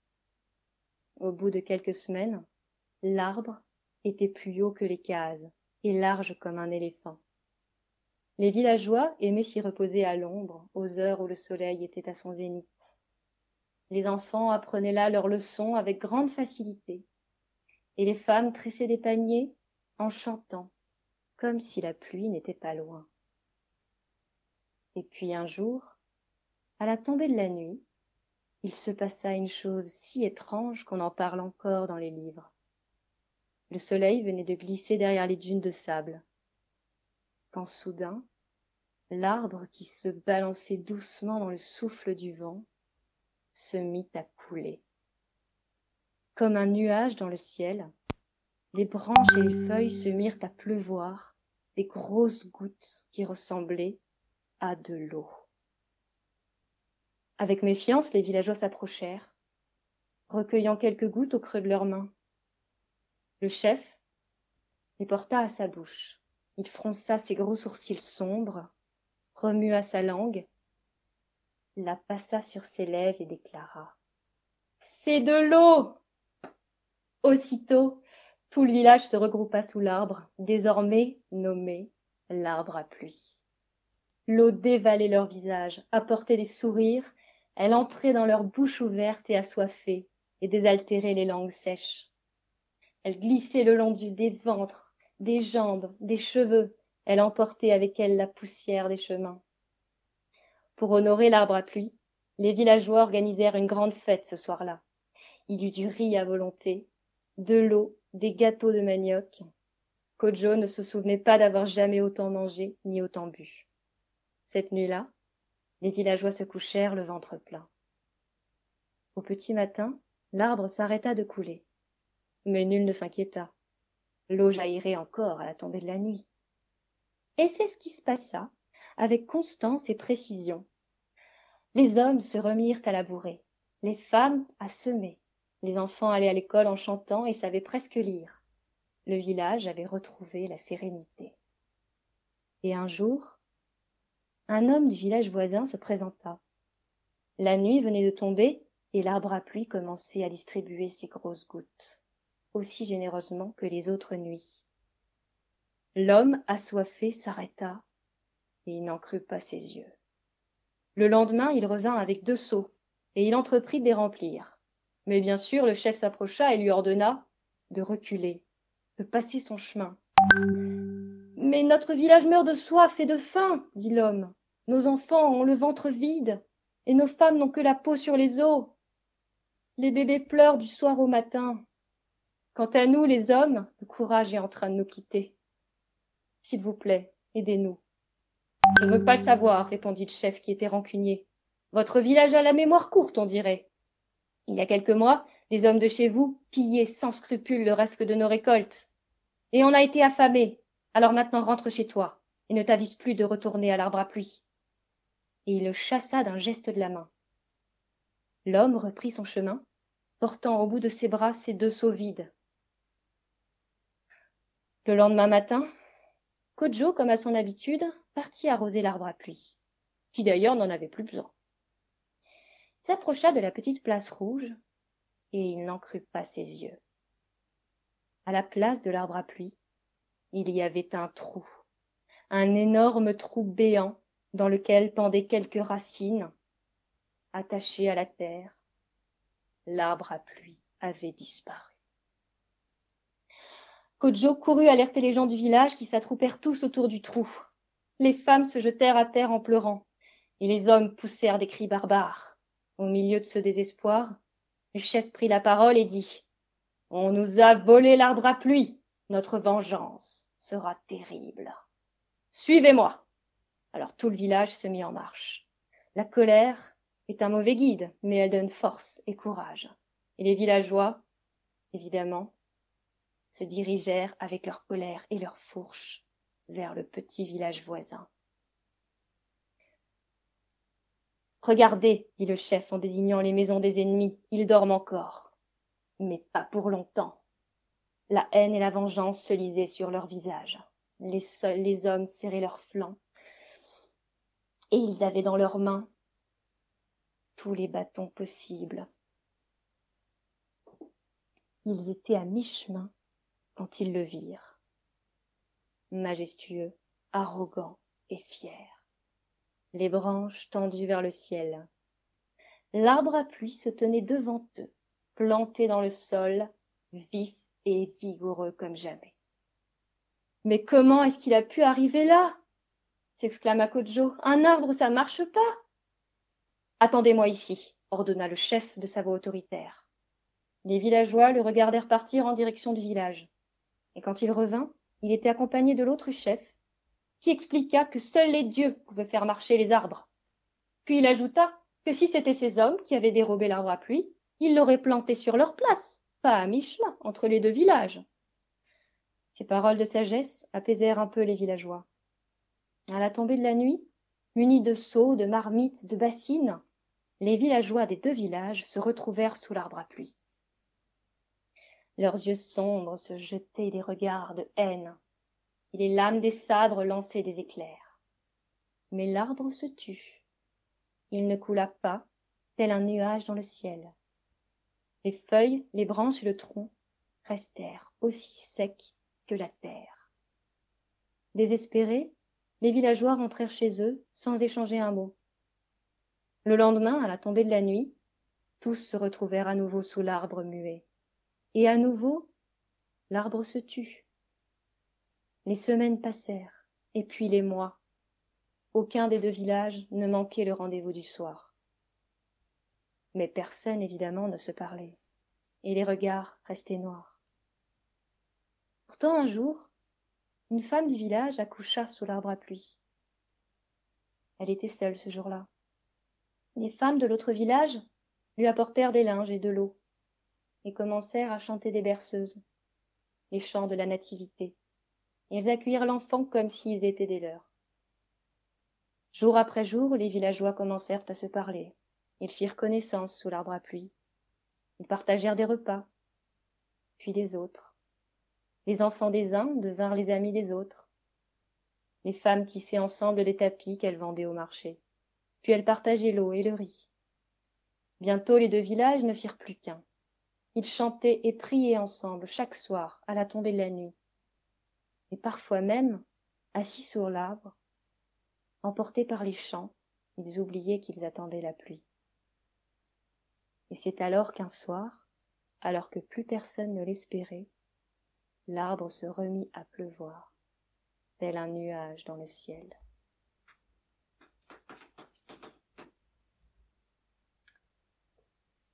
Au bout de quelques semaines, l'arbre était plus haut que les cases et large comme un éléphant. Les villageois aimaient s'y reposer à l'ombre, aux heures où le soleil était à son zénith. Les enfants apprenaient là leurs leçons avec grande facilité, et les femmes tressaient des paniers en chantant, comme si la pluie n'était pas loin. Et puis un jour, à la tombée de la nuit, il se passa une chose si étrange qu'on en parle encore dans les livres. Le soleil venait de glisser derrière les dunes de sable quand soudain l'arbre qui se balançait doucement dans le souffle du vent se mit à couler. Comme un nuage dans le ciel les branches et les feuilles se mirent à pleuvoir des grosses gouttes qui ressemblaient à de l'eau. Avec méfiance les villageois s'approchèrent recueillant quelques gouttes au creux de leurs mains. Le chef les porta à sa bouche il fronça ses gros sourcils sombres remua sa langue la passa sur ses lèvres et déclara. C'est de l'eau! Aussitôt tout le village se regroupa sous l'arbre désormais nommé l'arbre à pluie. L'eau dévalait leurs visages apportait des sourires elle entrait dans leurs bouches ouvertes et assoiffées et désaltérait les langues sèches. Elle glissait le long du, des ventres des jambes des cheveux. Elle emportait avec elle la poussière des chemins. Pour honorer l'arbre à pluie les villageois organisèrent une grande fête ce soir-là. Il y eut du riz à volonté de l'eau des gâteaux de manioc. Kojo ne se souvenait pas d'avoir jamais autant mangé ni autant bu. Cette nuit-là les villageois se couchèrent le ventre plein. Au petit matin l'arbre s'arrêta de couler mais nul ne s'inquiéta l'eau jaillirait encore à la tombée de la nuit. Et c'est ce qui se passa avec constance et précision. Les hommes se remirent à labourer les femmes à semer les enfants allaient à l'école en chantant et savaient presque lire. Le village avait retrouvé la sérénité. Et un jour un homme du village voisin se présenta. La nuit venait de tomber et l'arbre à pluie commençait à distribuer ses grosses gouttes aussi généreusement que les autres nuits. L'homme assoiffé s'arrêta et il n'en crut pas ses yeux. Le lendemain il revint avec deux seaux et il entreprit de les remplir. Mais bien sûr le chef s'approcha et lui ordonna de reculer de passer son chemin mais notre village meurt de soif et de faim dit l'homme. Nos enfants ont le ventre vide et nos femmes n'ont que la peau sur les os. Les bébés pleurent du soir au matin quant à nous les hommes le courage est en train de nous quitter. S'il vous plaît aidez-nous. Je ne veux pas le savoir répondit le chef qui était rancunier. Votre village a la mémoire courte on dirait. Il y a quelques mois des hommes de chez vous pillaient sans scrupule le reste de nos récoltes. Et on a été affamés. Alors maintenant rentre chez toi et ne t'avise plus de retourner à l'arbre à pluie. Et il le chassa d'un geste de la main. L'homme reprit son chemin portant au bout de ses bras ses deux seaux vides le lendemain matin Kojo, comme à son habitude, partit arroser l'arbre à pluie, qui d'ailleurs n'en avait plus besoin. Il s'approcha de la petite place rouge, et il n'en crut pas ses yeux. À la place de l'arbre à pluie, il y avait un trou, un énorme trou béant dans lequel pendaient quelques racines, attaché à la terre. L'arbre à pluie avait disparu. Kojo courut alerter les gens du village qui s'attroupèrent tous autour du trou. Les femmes se jetèrent à terre en pleurant, et les hommes poussèrent des cris barbares. Au milieu de ce désespoir, le chef prit la parole et dit On nous a volé l'arbre à pluie. Notre vengeance sera terrible. Suivez-moi. Alors tout le village se mit en marche. La colère est un mauvais guide, mais elle donne force et courage. Et les villageois, évidemment, se dirigèrent avec leur colère et leur fourche vers le petit village voisin. Regardez, dit le chef en désignant les maisons des ennemis, ils dorment encore. Mais pas pour longtemps. La haine et la vengeance se lisaient sur leurs visages. Les, les hommes serraient leurs flancs, et ils avaient dans leurs mains tous les bâtons possibles. Ils étaient à mi-chemin quand ils le virent, majestueux, arrogant et fier, les branches tendues vers le ciel. L'arbre à pluie se tenait devant eux, planté dans le sol, vif et vigoureux comme jamais. Mais comment est-ce qu'il a pu arriver là? s'exclama Kojo. Un arbre, ça marche pas. Attendez-moi ici, ordonna le chef de sa voix autoritaire. Les villageois le regardèrent partir en direction du village. Et quand il revint, il était accompagné de l'autre chef, qui expliqua que seuls les dieux pouvaient faire marcher les arbres. Puis il ajouta que si c'étaient ces hommes qui avaient dérobé l'arbre à pluie, ils l'auraient planté sur leur place, pas à mi-chemin, entre les deux villages. Ces paroles de sagesse apaisèrent un peu les villageois. À la tombée de la nuit, munis de seaux, de marmites, de bassines, les villageois des deux villages se retrouvèrent sous l'arbre à pluie. Leurs yeux sombres se jetaient des regards de haine, et les lames des sabres lançaient des éclairs. Mais l'arbre se tut. Il ne coula pas, tel un nuage dans le ciel. Les feuilles, les branches et le tronc restèrent aussi secs que la terre. Désespérés, les villageois rentrèrent chez eux sans échanger un mot. Le lendemain, à la tombée de la nuit, tous se retrouvèrent à nouveau sous l'arbre muet. Et à nouveau, l'arbre se tut. Les semaines passèrent, et puis les mois. Aucun des deux villages ne manquait le rendez-vous du soir. Mais personne, évidemment, ne se parlait, et les regards restaient noirs. Pourtant, un jour, une femme du village accoucha sous l'arbre à pluie. Elle était seule ce jour-là. Les femmes de l'autre village lui apportèrent des linges et de l'eau, et commencèrent à chanter des berceuses, les chants de la nativité. Elles accueillirent l'enfant comme s'ils étaient des leurs. Jour après jour, les villageois commencèrent à se parler. Ils firent connaissance sous l'arbre à pluie. Ils partagèrent des repas, puis des autres. Les enfants des uns devinrent les amis des autres. Les femmes tissaient ensemble des tapis qu'elles vendaient au marché puis elles partageaient l'eau et le riz. Bientôt les deux villages ne firent plus qu'un. Ils chantaient et priaient ensemble chaque soir à la tombée de la nuit. Et parfois même, assis sur l'arbre, emportés par les chants, ils oubliaient qu'ils attendaient la pluie. Et c'est alors qu'un soir, alors que plus personne ne l'espérait, l'arbre se remit à pleuvoir, tel un nuage dans le ciel.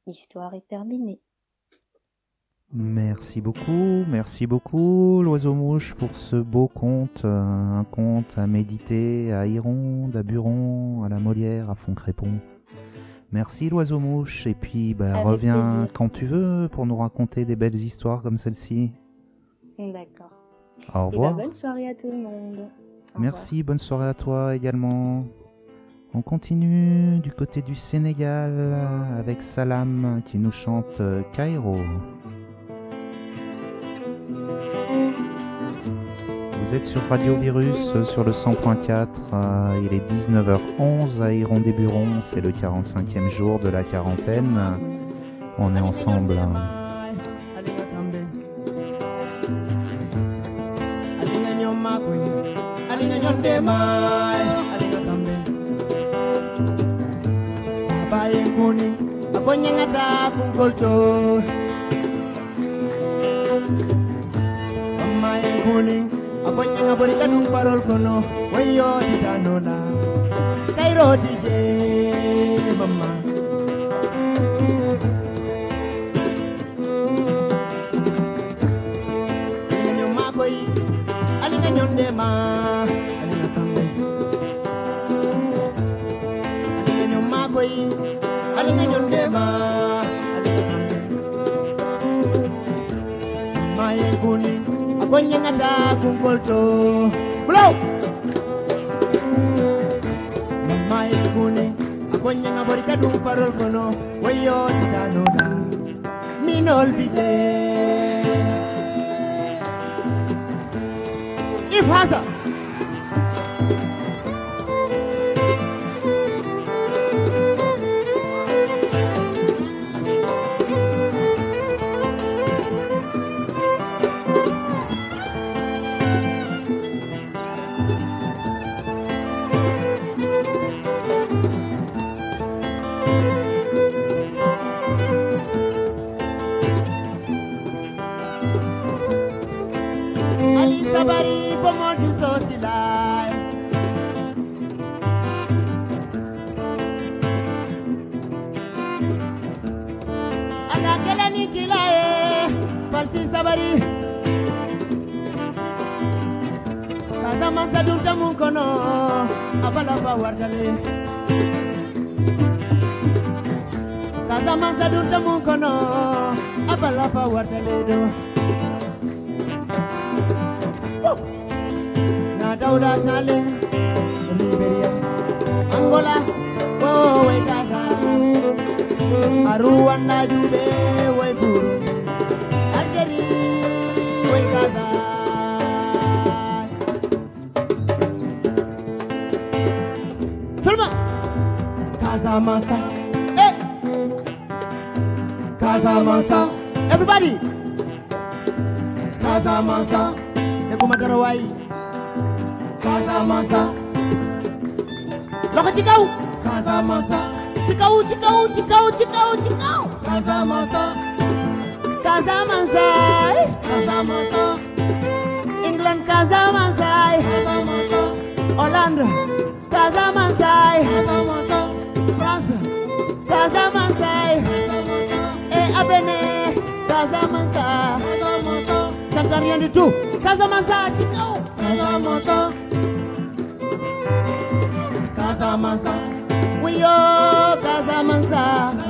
L'histoire est terminée. Merci beaucoup, merci beaucoup l'oiseau mouche pour ce beau conte, euh, un conte à méditer à Ironde, à Buron, à la Molière, à Foncrépon. Merci l'oiseau mouche et puis bah, Avec reviens plaisir. quand tu veux pour nous raconter des belles histoires comme celle-ci. D'accord. Au Et revoir. bah, bonne soirée à tout le monde. Merci, bonne soirée à toi également. On continue du côté du Sénégal avec Salam qui nous chante Cairo. Vous êtes sur Radio Virus euh, sur le 100.4. euh, il est 19h11 à Iron-des-Burons. C'est le 45e jour de la quarantaine. On est ensemble. okonye ngabori kadung farol kono? Weyo titanona kairo dj mama. Alinga nyoma koi alinga nyonde ma Ali kambe alinga nyoma koi alinga nyonde ma. Akonyengata kunkolto Blow! Mama e kuni akonyenga bori kadum farol kono wayo titanona minol bije if wardale Kazamansa dunta mukono abala pa wardale do. Mansa. Everybody. Casa Mansa. Ekumaterawai. Casa Mansa. Loko chikau. Casa Mansa. Chikau, chikau, chikau, chikau, chikau. Casa Mansa. Casa Mansa. Casa Mansa. England Casa Mansa. Casa Mansa. Orlando. 102 Kazamasa Chikao Kazamasa Kazamasa We are Kazamasa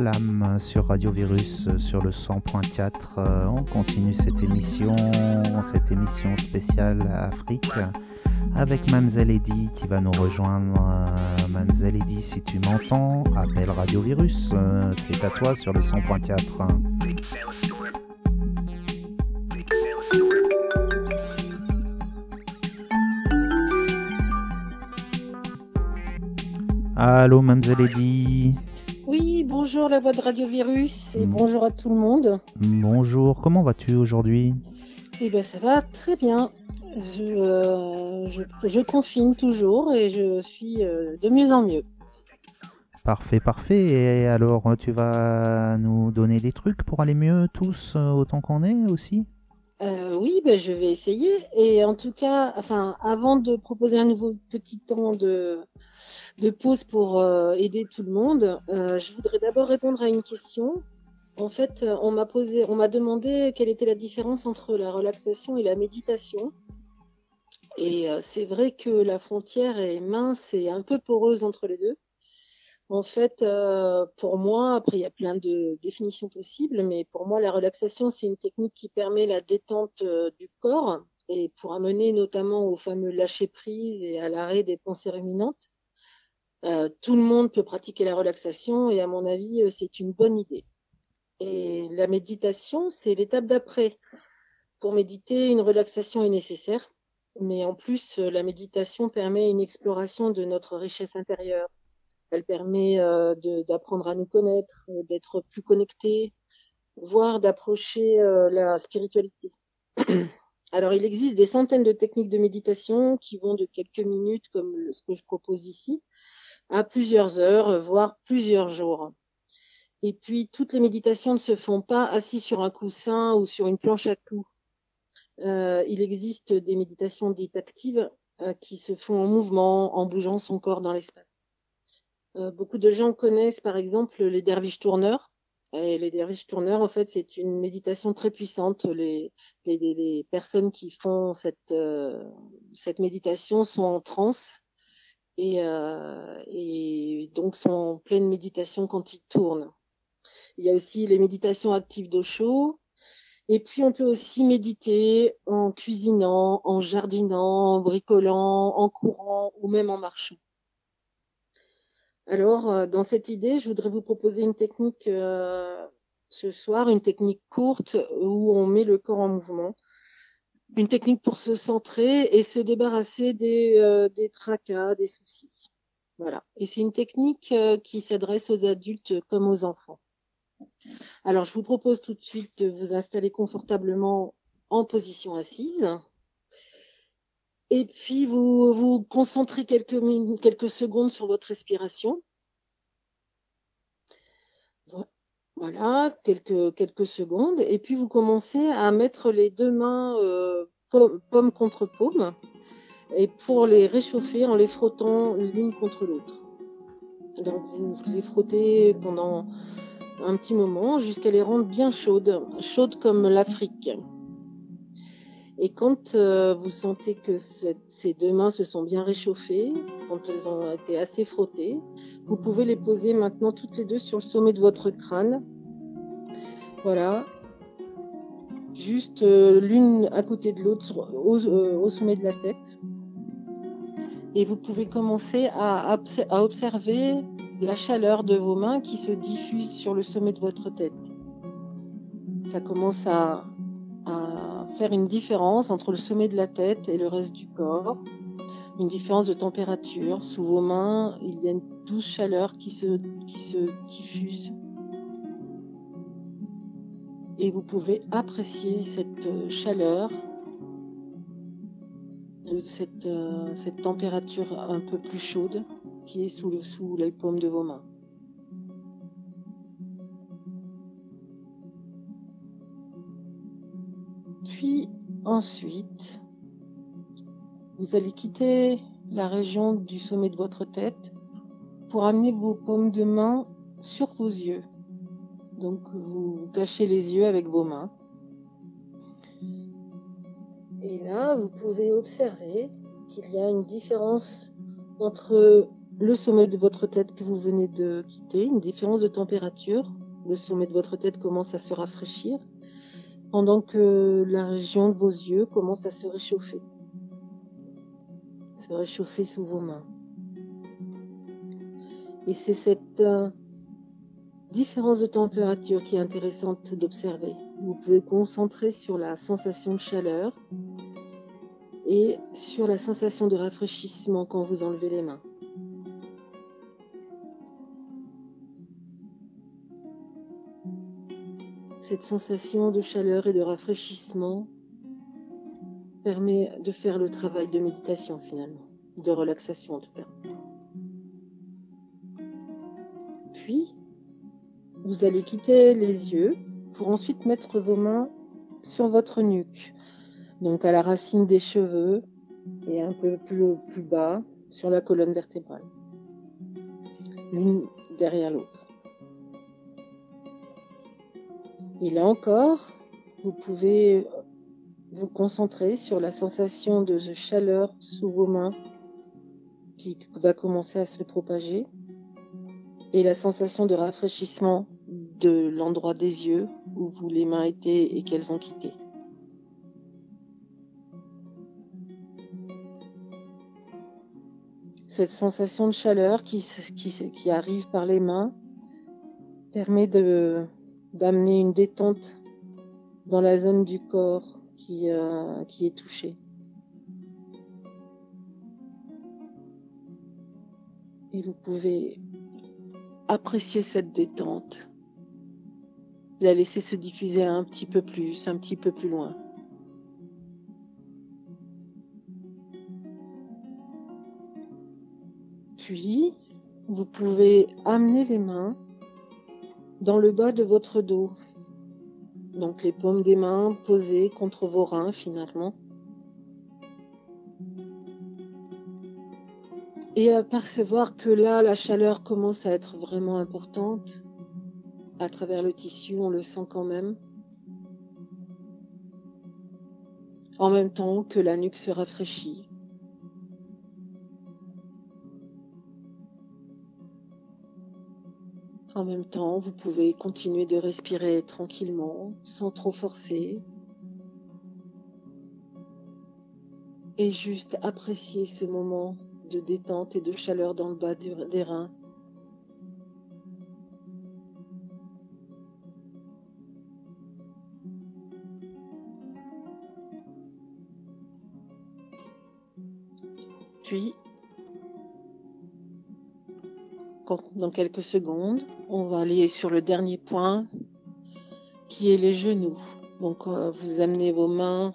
Salam sur Radio Virus euh, sur le 100.4. Euh, On continue cette émission, cette émission spéciale Afrique avec Mamzelle Eddy qui va nous rejoindre. Euh, Mamzelle Eddy, si tu m'entends, appelle Radio Virus. Euh, C'est à toi sur le 100.4. Allô, Mamzelle Eddy. Bonjour la voix de Radio Virus et bonjour à tout le monde. Bonjour, comment vas-tu aujourd'hui? Eh ben ça va très bien. Je, euh, je, je confine toujours et je suis euh, de mieux en mieux. Parfait, parfait. Et alors, tu vas nous donner des trucs pour aller mieux tous euh, autant qu'on est aussi? Euh, oui, ben, je vais essayer. Et en tout cas, enfin, avant de proposer un nouveau petit temps de, de pause pour euh, aider tout le monde, euh, je voudrais d'abord répondre à une question. En fait, euh, on m'a posé, on m'a demandé quelle était la différence entre la relaxation et la méditation. Et euh, c'est vrai que la frontière est mince et un peu poreuse entre les deux. En fait, euh, pour moi, après il y a plein de définitions possibles, mais pour moi la relaxation c'est une technique qui permet la détente euh, du corps et pour amener notamment au fameux lâcher prise et à l'arrêt des pensées ruminantes. Euh, tout le monde peut pratiquer la relaxation et à mon avis euh, c'est une bonne idée. Et la méditation c'est l'étape d'après. Pour méditer, une relaxation est nécessaire, mais en plus euh, la méditation permet une exploration de notre richesse intérieure. Elle permet d'apprendre à nous connaître, d'être plus connecté, voire d'approcher la spiritualité. Alors, il existe des centaines de techniques de méditation qui vont de quelques minutes, comme ce que je propose ici, à plusieurs heures, euh, voire plusieurs jours. Et puis, toutes les méditations ne se font pas assis sur un coussin ou sur une planche à clous. Euh, il existe des méditations dites actives euh, qui se font en mouvement, en bougeant son corps dans l'espace. Beaucoup de gens connaissent par exemple les derviches tourneurs. Et les derviches tourneurs, en fait, c'est une méditation très puissante. Les, personnes qui font cette, cette méditation sont en transe et, euh, et donc sont en pleine méditation quand ils tournent. Il y a aussi les méditations actives d'Osho. Et puis, on peut aussi méditer en cuisinant, en jardinant, en bricolant, en courant ou même en marchant. Alors, euh, dans cette idée, je voudrais vous proposer une technique euh, ce soir, une technique courte où on met le corps en mouvement. Une technique pour se centrer et se débarrasser des, euh, des tracas, des soucis. Voilà. Et c'est une technique euh, qui s'adresse aux adultes comme aux enfants. Alors, je vous propose tout de suite de vous installer confortablement en position assise. Et puis, vous vous concentrez quelques, quelques secondes sur votre respiration. Voilà, quelques, secondes. Et puis, vous commencez à mettre les deux mains euh, paume, paume contre paume. et pour les réchauffer en les frottant l'une contre l'autre. Donc vous les frottez pendant un petit moment jusqu'à les rendre bien chaudes, chaudes comme l'Afrique. Et quand euh, vous sentez que ce- ces deux mains se sont bien réchauffées, quand elles ont été assez frottées, vous pouvez les poser maintenant toutes les deux sur le sommet de votre crâne. Voilà. Juste euh, l'une à côté de l'autre euh, au sommet de la tête. Et vous pouvez commencer à, à observer la chaleur de vos mains qui se diffuse sur le sommet de votre tête. Ça commence à une différence entre le sommet de la tête et le reste du corps. Une différence de température. Sous vos mains, il y a une douce chaleur qui se, diffuse. Et vous pouvez apprécier cette euh, chaleur, euh, cette température un peu plus chaude qui est sous les paumes de vos mains. Puis ensuite, vous allez quitter la région du sommet de votre tête pour amener vos paumes de main sur vos yeux. Donc vous cachez les yeux avec vos mains. Et là, vous pouvez observer qu'il y a une différence entre le sommet de votre tête que vous venez de quitter, une différence de température. Le sommet de votre tête commence à se rafraîchir, pendant que la région de vos yeux commence à se réchauffer. Se réchauffer sous vos mains. Et c'est cette euh, différence de température qui est intéressante d'observer. Vous pouvez concentrer sur la sensation de chaleur et sur la sensation de rafraîchissement quand vous enlevez les mains. Cette sensation de chaleur et de rafraîchissement permet de faire le travail de méditation finalement, de relaxation en tout cas. Puis, vous allez quitter les yeux pour ensuite mettre vos mains sur votre nuque, donc à la racine des cheveux et un peu plus, plus bas sur la colonne vertébrale, l'une derrière l'autre. Et là encore, vous pouvez vous concentrer sur la sensation de chaleur sous vos mains qui va commencer à se propager et la sensation de rafraîchissement de l'endroit des yeux où vous les mains étaient et qu'elles ont quitté. Cette sensation de chaleur qui, qui, qui arrive par les mains permet de, d'amener une détente dans la zone du corps qui, euh, qui est touchée. Et vous pouvez apprécier cette détente, la laisser se diffuser un petit peu plus, un petit peu plus loin. Puis, vous pouvez amener les mains dans le bas de votre dos. Donc les paumes des mains posées contre vos reins finalement. Et apercevoir que là, la chaleur commence à être vraiment importante. À travers le tissu, on le sent quand même. En même temps que la nuque se rafraîchit. En même temps, vous pouvez continuer de respirer tranquillement, sans trop forcer. Et juste apprécier ce moment de détente et de chaleur dans le bas des reins. Puis, dans quelques secondes, on va aller sur le dernier point qui est les genoux. Donc euh, vous amenez vos mains,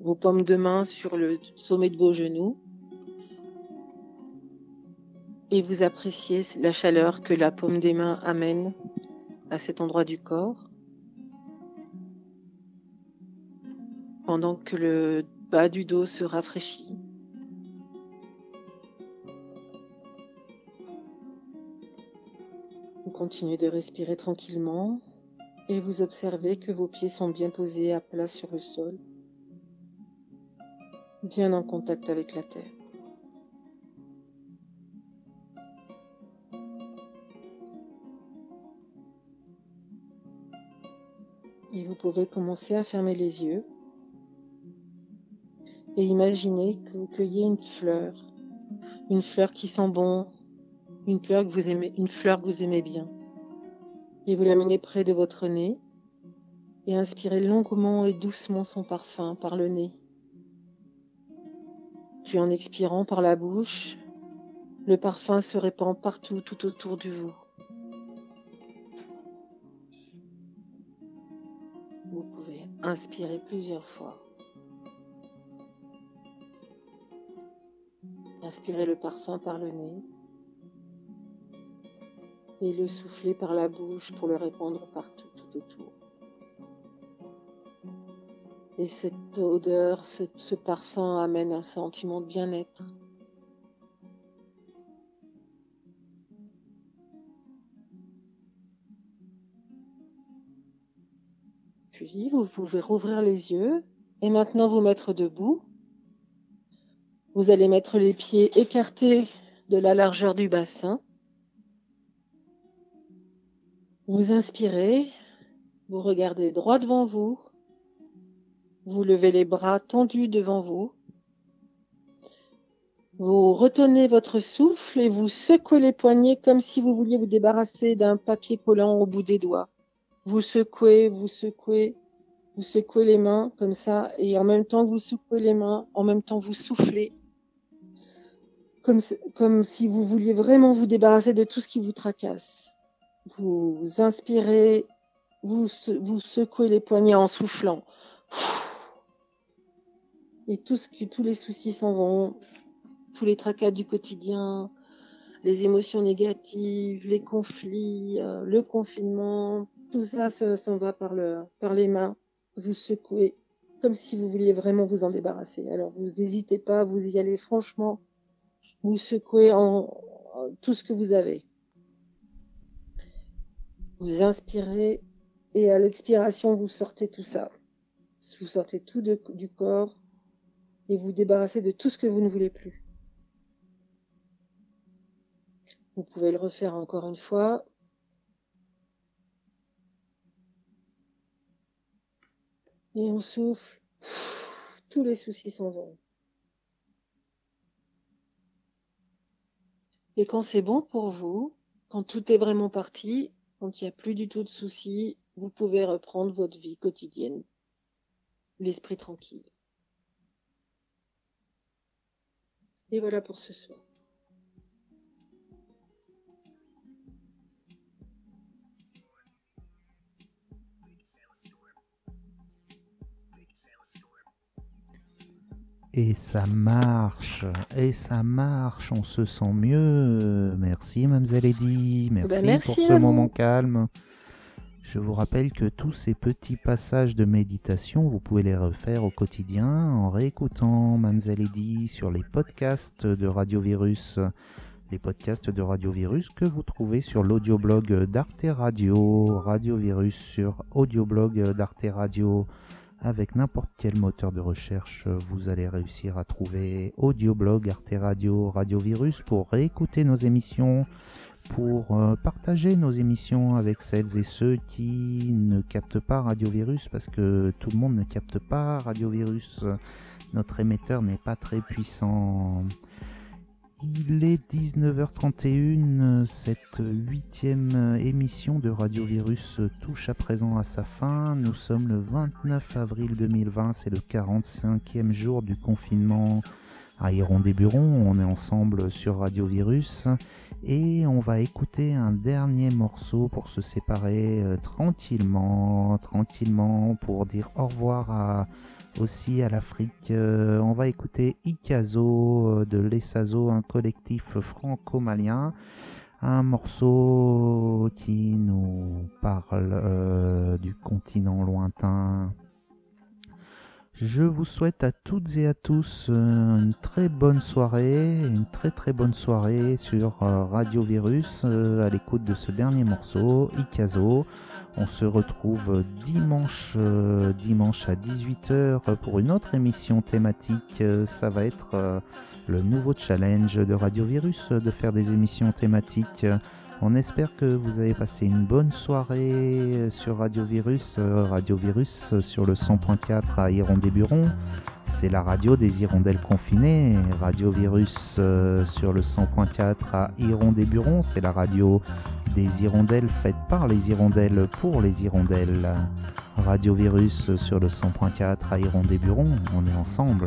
vos paumes de main sur le sommet de vos genoux et vous appréciez la chaleur que la paume des mains amène à cet endroit du corps. Pendant que le bas du dos se rafraîchit. Continuez de respirer tranquillement et vous observez que vos pieds sont bien posés à plat sur le sol, bien en contact avec la terre. Et vous pouvez commencer à fermer les yeux et imaginer que vous cueillez une fleur, une fleur qui sent bon, une fleur que vous aimez, bien. Et vous l'amenez près de votre nez et inspirez longuement et doucement son parfum par le nez. Puis en expirant par la bouche, le parfum se répand partout tout autour de vous. Vous pouvez inspirer plusieurs fois. Inspirez le parfum par le nez et le souffler par la bouche pour le répandre partout tout autour. Et cette odeur, ce, parfum amène un sentiment de bien-être. Puis vous pouvez rouvrir les yeux et maintenant vous mettre debout. Vous allez mettre les pieds écartés de la largeur du bassin. Vous inspirez, vous regardez droit devant vous, vous levez les bras tendus devant vous, vous retenez votre souffle et vous secouez les poignets comme si vous vouliez vous débarrasser d'un papier collant au bout des doigts. Vous secouez, vous secouez, vous secouez les mains comme ça et en même temps vous secouez les mains, en même temps vous soufflez. Comme si vous vouliez vraiment vous débarrasser de tout ce qui vous tracasse. Vous inspirez, vous, secouez les poignets en soufflant. Et tous les soucis s'en vont, tous les tracas du quotidien, les émotions négatives, les conflits, euh, le confinement, tout ça s'en va par, le, par les mains. Vous secouez comme si vous vouliez vraiment vous en débarrasser. Alors vous n'hésitez pas, vous y allez franchement. Vous secouez en tout ce que vous avez. Vous inspirez et à l'expiration, vous sortez tout ça. Vous sortez tout du corps et vous débarrassez de tout ce que vous ne voulez plus. Vous pouvez le refaire encore une fois. Et on souffle. Tous les soucis s'en vont. Et quand c'est bon pour vous, quand tout est vraiment parti, quand il n'y a plus du tout de soucis, vous pouvez reprendre votre vie quotidienne. L'esprit tranquille. Et voilà pour ce soir. Et ça marche, et ça marche, on se sent mieux. Merci, Mademoiselle Eddy, merci, Ben, merci pour ce vous. moment calme. Je vous rappelle que tous ces petits passages de méditation, vous pouvez les refaire au quotidien en réécoutant Mademoiselle Eddy sur les podcasts de Radio Virus. Les podcasts de Radio Virus que vous trouvez sur l'audioblog d'Arte Radio, Radio Virus sur audioblog d'Arte Radio. Avec n'importe quel moteur de recherche, vous allez réussir à trouver audioblog, Arte Radio, Radio Virus pour réécouter nos émissions, pour euh, partager nos émissions avec celles et ceux qui ne captent pas Radio Virus parce que tout le monde ne capte pas Radio Virus. Notre émetteur n'est pas très puissant. Il est 19h31, cette huitième émission de Radio Virus touche à présent à sa fin. Nous sommes le 29 avril 2020, c'est le 45e jour du confinement à Iron-des-Burons. On est ensemble sur Radio Virus et on va écouter un dernier morceau pour se séparer euh, tranquillement, tranquillement, pour dire au revoir à aussi à l'Afrique. Euh, on va écouter Ikazo euh, de l'Essazo, un collectif franco-malien. Un morceau qui nous parle euh, du continent lointain. Je vous souhaite à toutes et à tous une très bonne soirée, une très très bonne soirée sur Radio Virus à l'écoute de ce dernier morceau, Ikazo. On se retrouve dimanche, euh, dimanche à 18h pour une autre émission thématique. Euh, Ça va être euh, le nouveau challenge de Radio Virus de faire des émissions thématiques. On espère que vous avez passé une bonne soirée sur Radio Virus. Radio Virus sur le 100.4 à Hirondé-Buron. C'est la radio des hirondelles confinées. Radio Virus sur le 100.4 à Hirondé-Buron. C'est la radio des hirondelles faite par les hirondelles pour les hirondelles. Radio Virus sur le 100.4 à Hirondé-Buron. On est ensemble.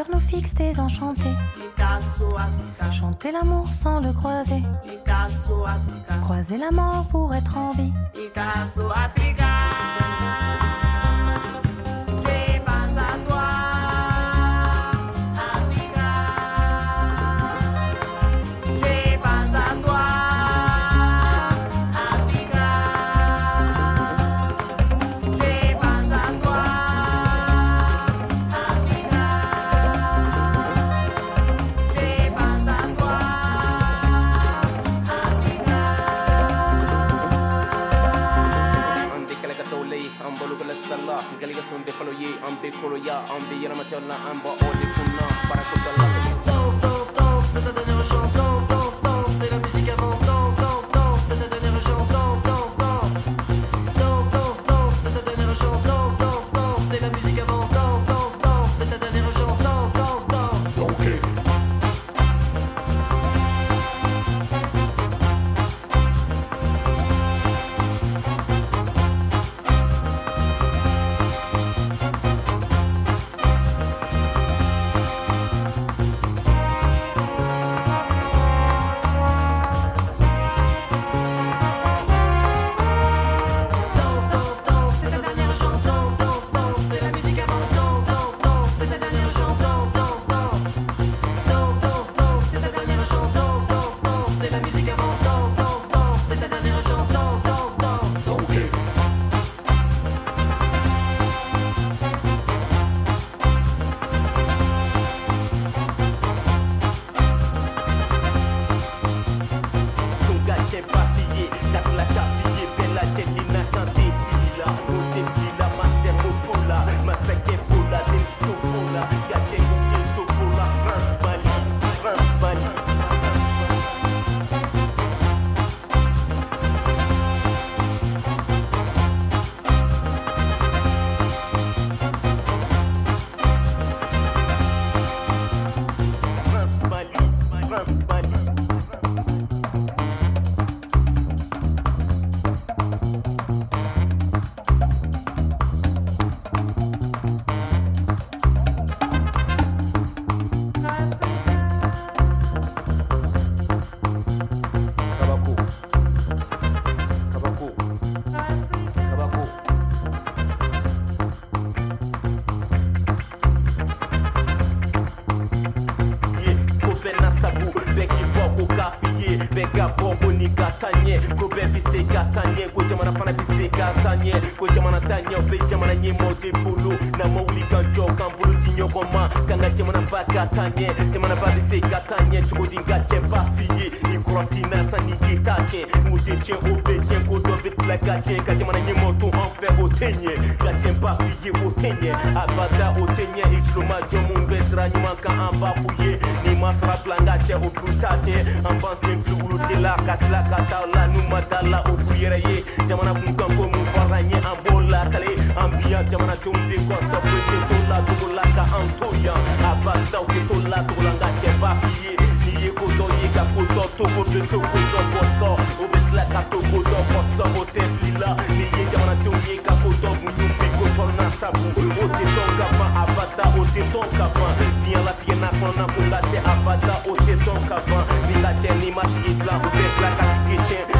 Peur nous fixe désenchantés. Chanter l'amour sans le croiser. Croiser la mort pour être en vie. Ka sɔn tɛ fɔlɔ ye an bɛ koloya an bɛ yɛlɛmatɔ la an bɔ o de kunna baara ko dɔ la se ka taa ɲɛ ko jamana ta ɲɛ o bɛ jamana ɲɛmaaw de bolo n'an ma wuli ka jɔ k'an bolo di ɲɔgɔn ma k'an ka jamana ba ka taa ɲɛ jamana ba bi se ka taa ɲɛ cogo di ka cɛ ba f'i ye i kɔrɔsi na sanni k'i ta tiɲɛ o tɛ tiɲɛ o bɛ tiɲɛ ko dɔ bɛ tila ka tiɲɛ ka jamana ɲɛmaaw to an fɛ o tɛ ɲɛ ka cɛ ba f'i ye o tɛ ɲɛ abada o tɛ ɲɛ i bɛ sira ɲuman kan an b'a f'u ye n'i ma cɛ o la ka la n'u ma taa la o b'u yɛrɛ jamana kun kan ko mun ye an b'o lakale. An bi yan de la cogo la ka an to yan a la cogo la n cɛ b'a f'i ye n'i ye ko dɔ ye ka ko de to ko dɔ bɔ o bɛ to ko dɔ bɔ o tɛ la n'i ye jamanadenw ye ka ko dɔ muɲu bi ko tɔ na sabu o tɛ tɔn ka. fana pou la tje avada O te ton kavan, mi la tje ni mas idla Ou te plaka spritjen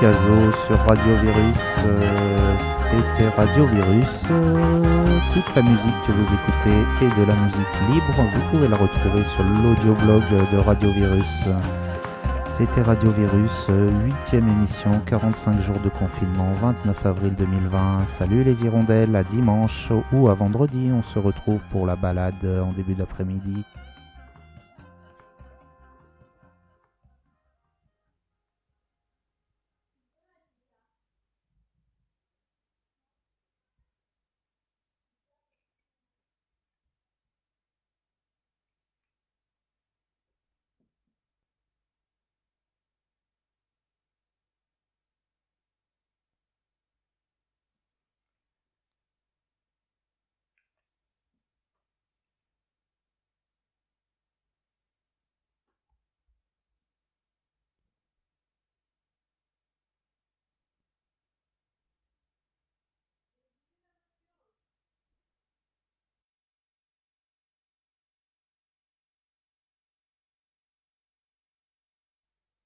Icazo sur Radio Virus. Euh, C'était Radio Virus. Toute la musique que vous écoutez est de la musique libre. Vous pouvez la retrouver sur l'audioblog de Radio Virus. C'était Radio Virus, huitième émission, 45 jours de confinement, 29 avril 2020. Salut les hirondelles, à dimanche ou à vendredi. On se retrouve pour la balade en début d'après-midi.